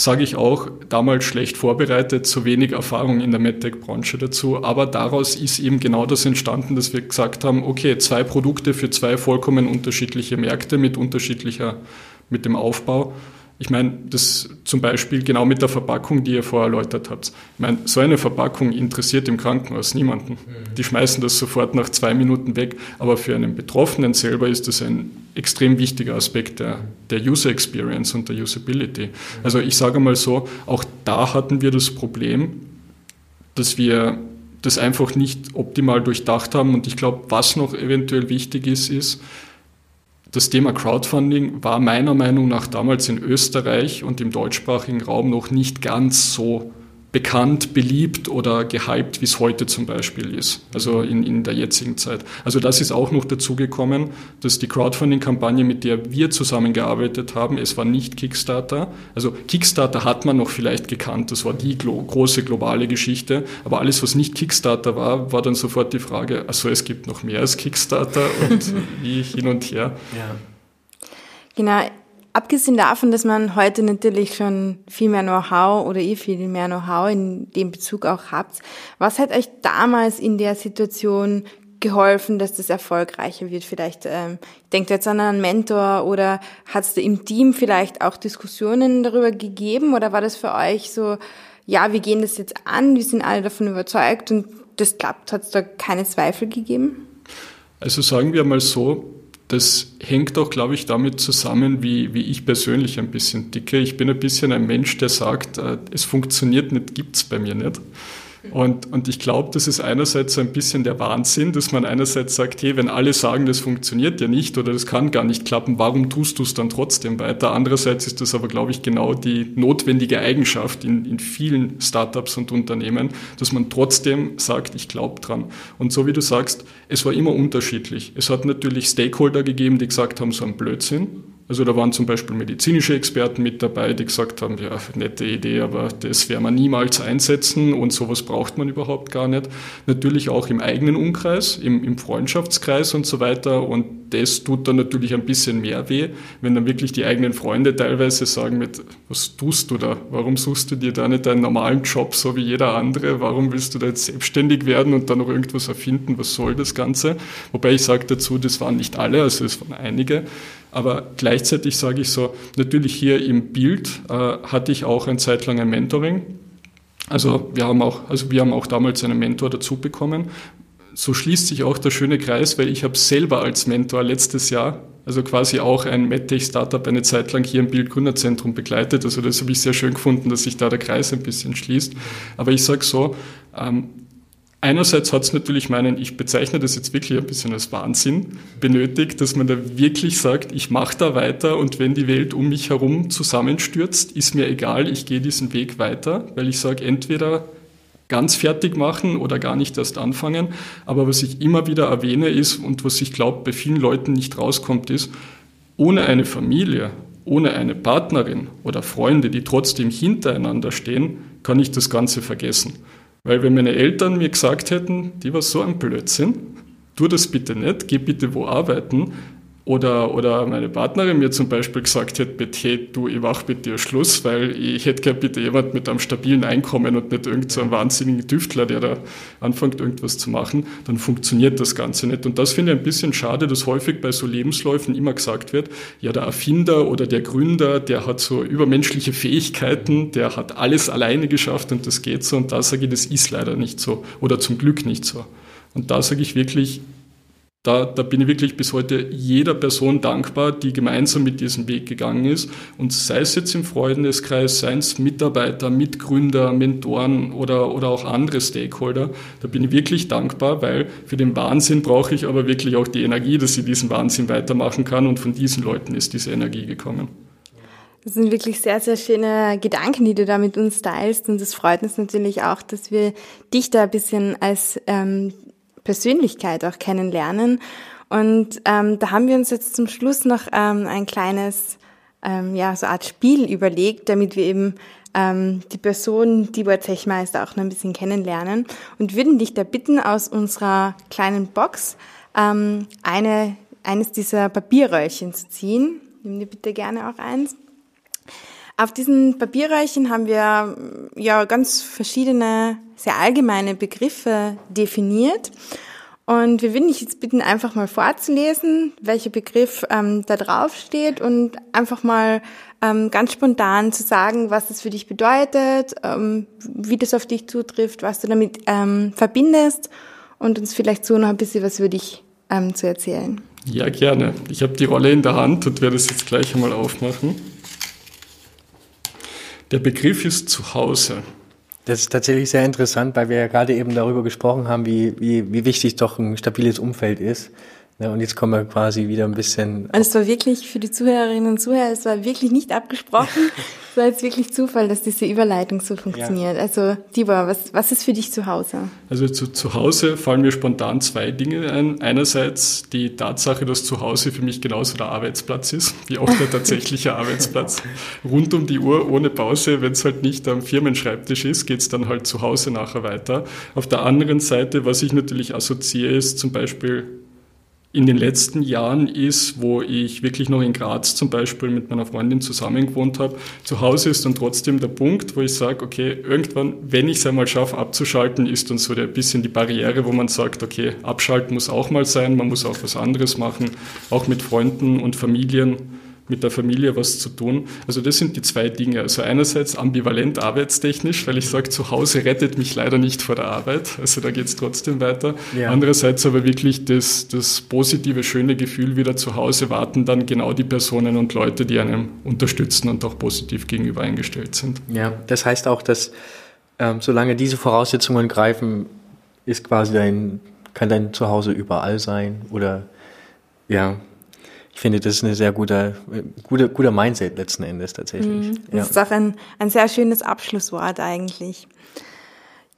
sage ich auch, damals schlecht vorbereitet, zu wenig Erfahrung in der MedTech-Branche dazu. Aber daraus ist eben genau das entstanden, dass wir gesagt haben, okay, zwei Produkte für zwei vollkommen unterschiedliche Märkte mit unterschiedlicher, mit dem Aufbau. Ich meine, das zum Beispiel genau mit der Verpackung, die ihr vorher erläutert habt. Ich meine, so eine Verpackung interessiert im Krankenhaus niemanden. Mhm. Die schmeißen das sofort nach zwei Minuten weg. Aber für einen Betroffenen selber ist das ein extrem wichtiger Aspekt der, der User Experience und der Usability. Mhm. Also ich sage mal so, auch da hatten wir das Problem, dass wir das einfach nicht optimal durchdacht haben. Und ich glaube, was noch eventuell wichtig ist, ist, das Thema Crowdfunding war meiner Meinung nach damals in Österreich und im deutschsprachigen Raum noch nicht ganz so bekannt, beliebt oder gehypt, wie es heute zum Beispiel ist, also in, in der jetzigen Zeit. Also das ist auch noch dazugekommen, dass die Crowdfunding-Kampagne, mit der wir zusammengearbeitet haben, es war nicht Kickstarter. Also Kickstarter hat man noch vielleicht gekannt, das war die glo große globale Geschichte, aber alles, was nicht Kickstarter war, war dann sofort die Frage, also es gibt noch mehr als Kickstarter und wie hin und her. Ja. Genau, Abgesehen davon, dass man heute natürlich schon viel mehr Know-how oder ihr viel mehr Know-how in dem Bezug auch habt, was hat euch damals in der Situation geholfen, dass das erfolgreicher wird? Vielleicht ähm, denkt jetzt an einen Mentor oder hat es im Team vielleicht auch Diskussionen darüber gegeben oder war das für euch so, ja, wir gehen das jetzt an, wir sind alle davon überzeugt und das klappt, hat es da keine Zweifel gegeben? Also sagen wir mal so, das hängt auch, glaube ich, damit zusammen, wie, wie ich persönlich ein bisschen ticke. Ich bin ein bisschen ein Mensch, der sagt, äh, es funktioniert nicht, gibt's bei mir nicht. Und, und ich glaube, das ist einerseits so ein bisschen der Wahnsinn, dass man einerseits sagt, hey, wenn alle sagen, das funktioniert ja nicht oder das kann gar nicht klappen, warum tust du es dann trotzdem weiter? Andererseits ist das aber, glaube ich, genau die notwendige Eigenschaft in, in vielen Startups und Unternehmen, dass man trotzdem sagt, ich glaube dran. Und so wie du sagst, es war immer unterschiedlich. Es hat natürlich Stakeholder gegeben, die gesagt haben, so ein Blödsinn. Also da waren zum Beispiel medizinische Experten mit dabei, die gesagt haben, ja, nette Idee, aber das werden wir niemals einsetzen und sowas braucht man überhaupt gar nicht. Natürlich auch im eigenen Umkreis, im, im Freundschaftskreis und so weiter. Und das tut dann natürlich ein bisschen mehr weh, wenn dann wirklich die eigenen Freunde teilweise sagen mit, was tust du da? Warum suchst du dir da nicht einen normalen Job, so wie jeder andere? Warum willst du da jetzt selbstständig werden und dann noch irgendwas erfinden? Was soll das Ganze? Wobei ich sage dazu, das waren nicht alle, also es waren einige. Aber gleichzeitig sage ich so, natürlich hier im Bild äh, hatte ich auch ein Zeit lang ein Mentoring. Also wir haben auch, also wir haben auch damals einen Mentor dazu bekommen. So schließt sich auch der schöne Kreis, weil ich habe selber als Mentor letztes Jahr, also quasi auch ein MedTech-Startup eine Zeit lang hier im Bildgründerzentrum begleitet. Also das habe ich sehr schön gefunden, dass sich da der Kreis ein bisschen schließt. Aber ich sage so, ähm, Einerseits hat es natürlich meinen, ich bezeichne das jetzt wirklich ein bisschen als Wahnsinn, benötigt, dass man da wirklich sagt, ich mache da weiter und wenn die Welt um mich herum zusammenstürzt, ist mir egal, ich gehe diesen Weg weiter, weil ich sage, entweder ganz fertig machen oder gar nicht erst anfangen. Aber was ich immer wieder erwähne ist und was ich glaube bei vielen Leuten nicht rauskommt, ist, ohne eine Familie, ohne eine Partnerin oder Freunde, die trotzdem hintereinander stehen, kann ich das Ganze vergessen. Weil wenn meine Eltern mir gesagt hätten, die war so ein Blödsinn, tu das bitte nicht, geh bitte wo arbeiten, oder, oder meine Partnerin mir zum Beispiel gesagt hätte, bitte, hey, du, ich mach mit dir Schluss, weil ich hätte gerne bitte jemand mit einem stabilen Einkommen und nicht irgend so einen wahnsinnigen Tüftler, der da anfängt, irgendwas zu machen, dann funktioniert das Ganze nicht. Und das finde ich ein bisschen schade, dass häufig bei so Lebensläufen immer gesagt wird, ja, der Erfinder oder der Gründer, der hat so übermenschliche Fähigkeiten, der hat alles alleine geschafft und das geht so. Und da sage ich, das ist leider nicht so oder zum Glück nicht so. Und da sage ich wirklich, da, da bin ich wirklich bis heute jeder Person dankbar, die gemeinsam mit diesem Weg gegangen ist. Und sei es jetzt im Freundeskreis, seien es Mitarbeiter, Mitgründer, Mentoren oder, oder auch andere Stakeholder, da bin ich wirklich dankbar, weil für den Wahnsinn brauche ich aber wirklich auch die Energie, dass ich diesen Wahnsinn weitermachen kann. Und von diesen Leuten ist diese Energie gekommen. Das sind wirklich sehr, sehr schöne Gedanken, die du da mit uns teilst. Und es freut uns natürlich auch, dass wir dich da ein bisschen als ähm, Persönlichkeit auch kennenlernen. Und ähm, da haben wir uns jetzt zum Schluss noch ähm, ein kleines, ähm, ja, so Art Spiel überlegt, damit wir eben ähm, die Person Tibor Zechmeister auch noch ein bisschen kennenlernen und würden dich da bitten, aus unserer kleinen Box ähm, eine, eines dieser Papierröllchen zu ziehen. Nimm dir bitte gerne auch eins. Auf diesen Papierröhrchen haben wir ja ganz verschiedene, sehr allgemeine Begriffe definiert. Und wir würden dich jetzt bitten, einfach mal vorzulesen, welcher Begriff ähm, da drauf steht und einfach mal ähm, ganz spontan zu sagen, was das für dich bedeutet, ähm, wie das auf dich zutrifft, was du damit ähm, verbindest und uns vielleicht so noch ein bisschen was über dich ähm, zu erzählen. Ja, gerne. Ich habe die Rolle in der Hand und werde es jetzt gleich einmal aufmachen. Der Begriff ist Zuhause. Das ist tatsächlich sehr interessant, weil wir ja gerade eben darüber gesprochen haben, wie, wie, wie wichtig doch ein stabiles Umfeld ist. Ja, und jetzt kommen wir quasi wieder ein bisschen. Und es war wirklich für die Zuhörerinnen und Zuhörer, es war wirklich nicht abgesprochen. es war jetzt wirklich Zufall, dass diese Überleitung so funktioniert. Ja. Also, Tibor, was, was ist für dich zu Hause? Also zu, zu Hause fallen mir spontan zwei Dinge ein. Einerseits die Tatsache, dass zu Hause für mich genauso der Arbeitsplatz ist, wie auch der tatsächliche Arbeitsplatz. Rund um die Uhr, ohne Pause. Wenn es halt nicht am Firmenschreibtisch ist, geht es dann halt zu Hause nachher weiter. Auf der anderen Seite, was ich natürlich assoziiere, ist zum Beispiel in den letzten Jahren ist, wo ich wirklich noch in Graz zum Beispiel mit meiner Freundin zusammen gewohnt habe. Zu Hause ist dann trotzdem der Punkt, wo ich sage, okay, irgendwann, wenn ich es einmal schaffe abzuschalten, ist dann so ein bisschen die Barriere, wo man sagt, okay, abschalten muss auch mal sein, man muss auch was anderes machen, auch mit Freunden und Familien mit der Familie was zu tun. Also das sind die zwei Dinge. Also einerseits ambivalent arbeitstechnisch, weil ich sage, zu Hause rettet mich leider nicht vor der Arbeit. Also da geht es trotzdem weiter. Ja. Andererseits aber wirklich das, das positive, schöne Gefühl, wieder zu Hause warten dann genau die Personen und Leute, die einem unterstützen und auch positiv gegenüber eingestellt sind. Ja, das heißt auch, dass ähm, solange diese Voraussetzungen greifen, ist quasi dein, kann dein Zuhause überall sein oder ja, finde, das ist eine sehr gute, gute, guter Mindset letzten Endes tatsächlich. Mm, das ja. ist auch ein, ein sehr schönes Abschlusswort eigentlich.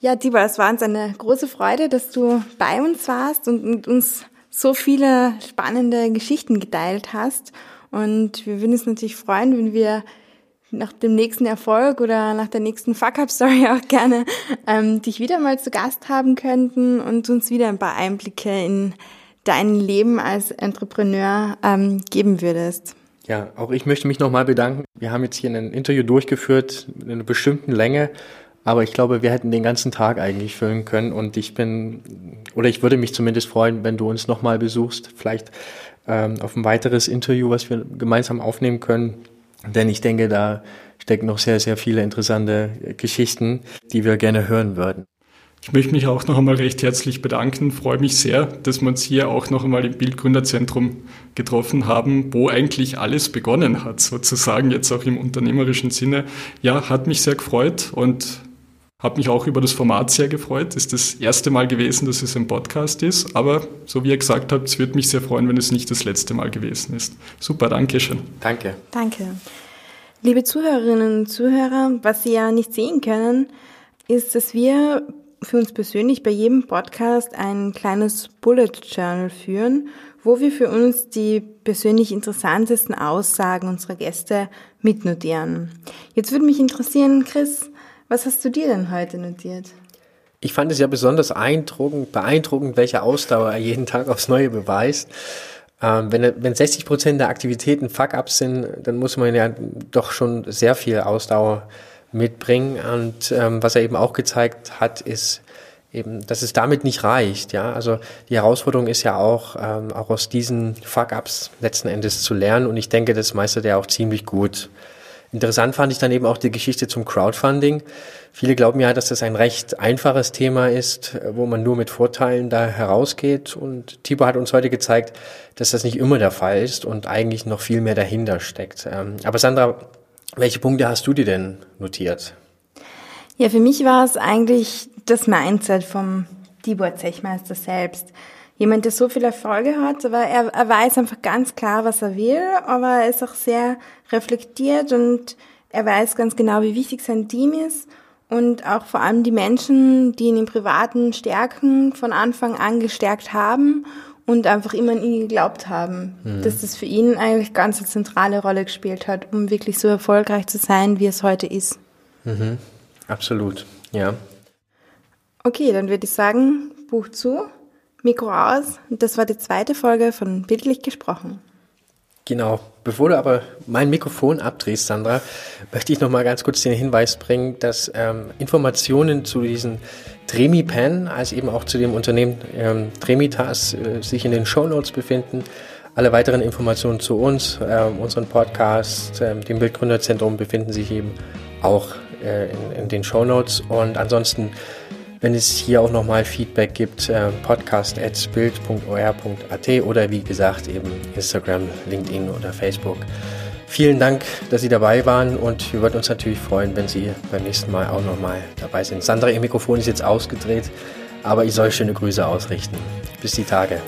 Ja, Tibor, es war uns eine große Freude, dass du bei uns warst und mit uns so viele spannende Geschichten geteilt hast. Und wir würden uns natürlich freuen, wenn wir nach dem nächsten Erfolg oder nach der nächsten Fuck-Up-Story auch gerne ähm, dich wieder mal zu Gast haben könnten und uns wieder ein paar Einblicke in dein Leben als Entrepreneur ähm, geben würdest. Ja, auch ich möchte mich nochmal bedanken. Wir haben jetzt hier ein Interview durchgeführt in einer bestimmten Länge, aber ich glaube, wir hätten den ganzen Tag eigentlich füllen können und ich bin, oder ich würde mich zumindest freuen, wenn du uns nochmal besuchst, vielleicht ähm, auf ein weiteres Interview, was wir gemeinsam aufnehmen können, denn ich denke, da stecken noch sehr, sehr viele interessante Geschichten, die wir gerne hören würden. Ich möchte mich auch noch einmal recht herzlich bedanken. Freue mich sehr, dass wir uns hier auch noch einmal im Bildgründerzentrum getroffen haben, wo eigentlich alles begonnen hat, sozusagen jetzt auch im unternehmerischen Sinne. Ja, hat mich sehr gefreut und habe mich auch über das Format sehr gefreut. Ist das erste Mal gewesen, dass es ein Podcast ist, aber so wie ihr gesagt habt, es würde mich sehr freuen, wenn es nicht das letzte Mal gewesen ist. Super, danke schön. Danke. Danke. Liebe Zuhörerinnen und Zuhörer, was Sie ja nicht sehen können, ist, dass wir für uns persönlich bei jedem Podcast ein kleines Bullet Journal führen, wo wir für uns die persönlich interessantesten Aussagen unserer Gäste mitnotieren. Jetzt würde mich interessieren, Chris, was hast du dir denn heute notiert? Ich fand es ja besonders beeindruckend, beeindruckend welche Ausdauer er jeden Tag aufs Neue beweist. Ähm, wenn, wenn 60 Prozent der Aktivitäten Fuck-ups sind, dann muss man ja doch schon sehr viel Ausdauer mitbringen. Und ähm, was er eben auch gezeigt hat, ist eben, dass es damit nicht reicht. Ja, also die Herausforderung ist ja auch, ähm, auch aus diesen Fuck-ups letzten Endes zu lernen. Und ich denke, das meistert er auch ziemlich gut. Interessant fand ich dann eben auch die Geschichte zum Crowdfunding. Viele glauben ja, dass das ein recht einfaches Thema ist, wo man nur mit Vorteilen da herausgeht. Und Tibor hat uns heute gezeigt, dass das nicht immer der Fall ist und eigentlich noch viel mehr dahinter steckt. Ähm, aber Sandra, welche Punkte hast du dir denn notiert? Ja, für mich war es eigentlich das Mindset vom Tibor Zechmeister selbst. Jemand, der so viele Erfolge hat, aber er, er weiß einfach ganz klar, was er will, aber er ist auch sehr reflektiert und er weiß ganz genau, wie wichtig sein Team ist und auch vor allem die Menschen, die ihn im privaten Stärken von Anfang an gestärkt haben und einfach immer an ihn geglaubt haben, mhm. dass das für ihn eigentlich ganz eine zentrale Rolle gespielt hat, um wirklich so erfolgreich zu sein, wie es heute ist. Mhm. Absolut, ja. Okay, dann würde ich sagen, Buch zu, Mikro aus. Das war die zweite Folge von Bildlich gesprochen. Genau. Bevor du aber mein Mikrofon abdrehst, Sandra, möchte ich noch mal ganz kurz den Hinweis bringen, dass ähm, Informationen zu diesen Tremipan, als eben auch zu dem Unternehmen ähm, Tremitas, äh, sich in den Show Notes befinden. Alle weiteren Informationen zu uns, äh, unseren Podcast, äh, dem Bildgründerzentrum befinden sich eben auch äh, in, in, den Show Notes. Und ansonsten, wenn es hier auch nochmal Feedback gibt, äh, podcast.bild.or.at oder wie gesagt eben Instagram, LinkedIn oder Facebook. Vielen Dank, dass Sie dabei waren und wir würden uns natürlich freuen, wenn Sie beim nächsten Mal auch nochmal dabei sind. Sandra, Ihr Mikrofon ist jetzt ausgedreht, aber ich soll schöne Grüße ausrichten. Bis die Tage.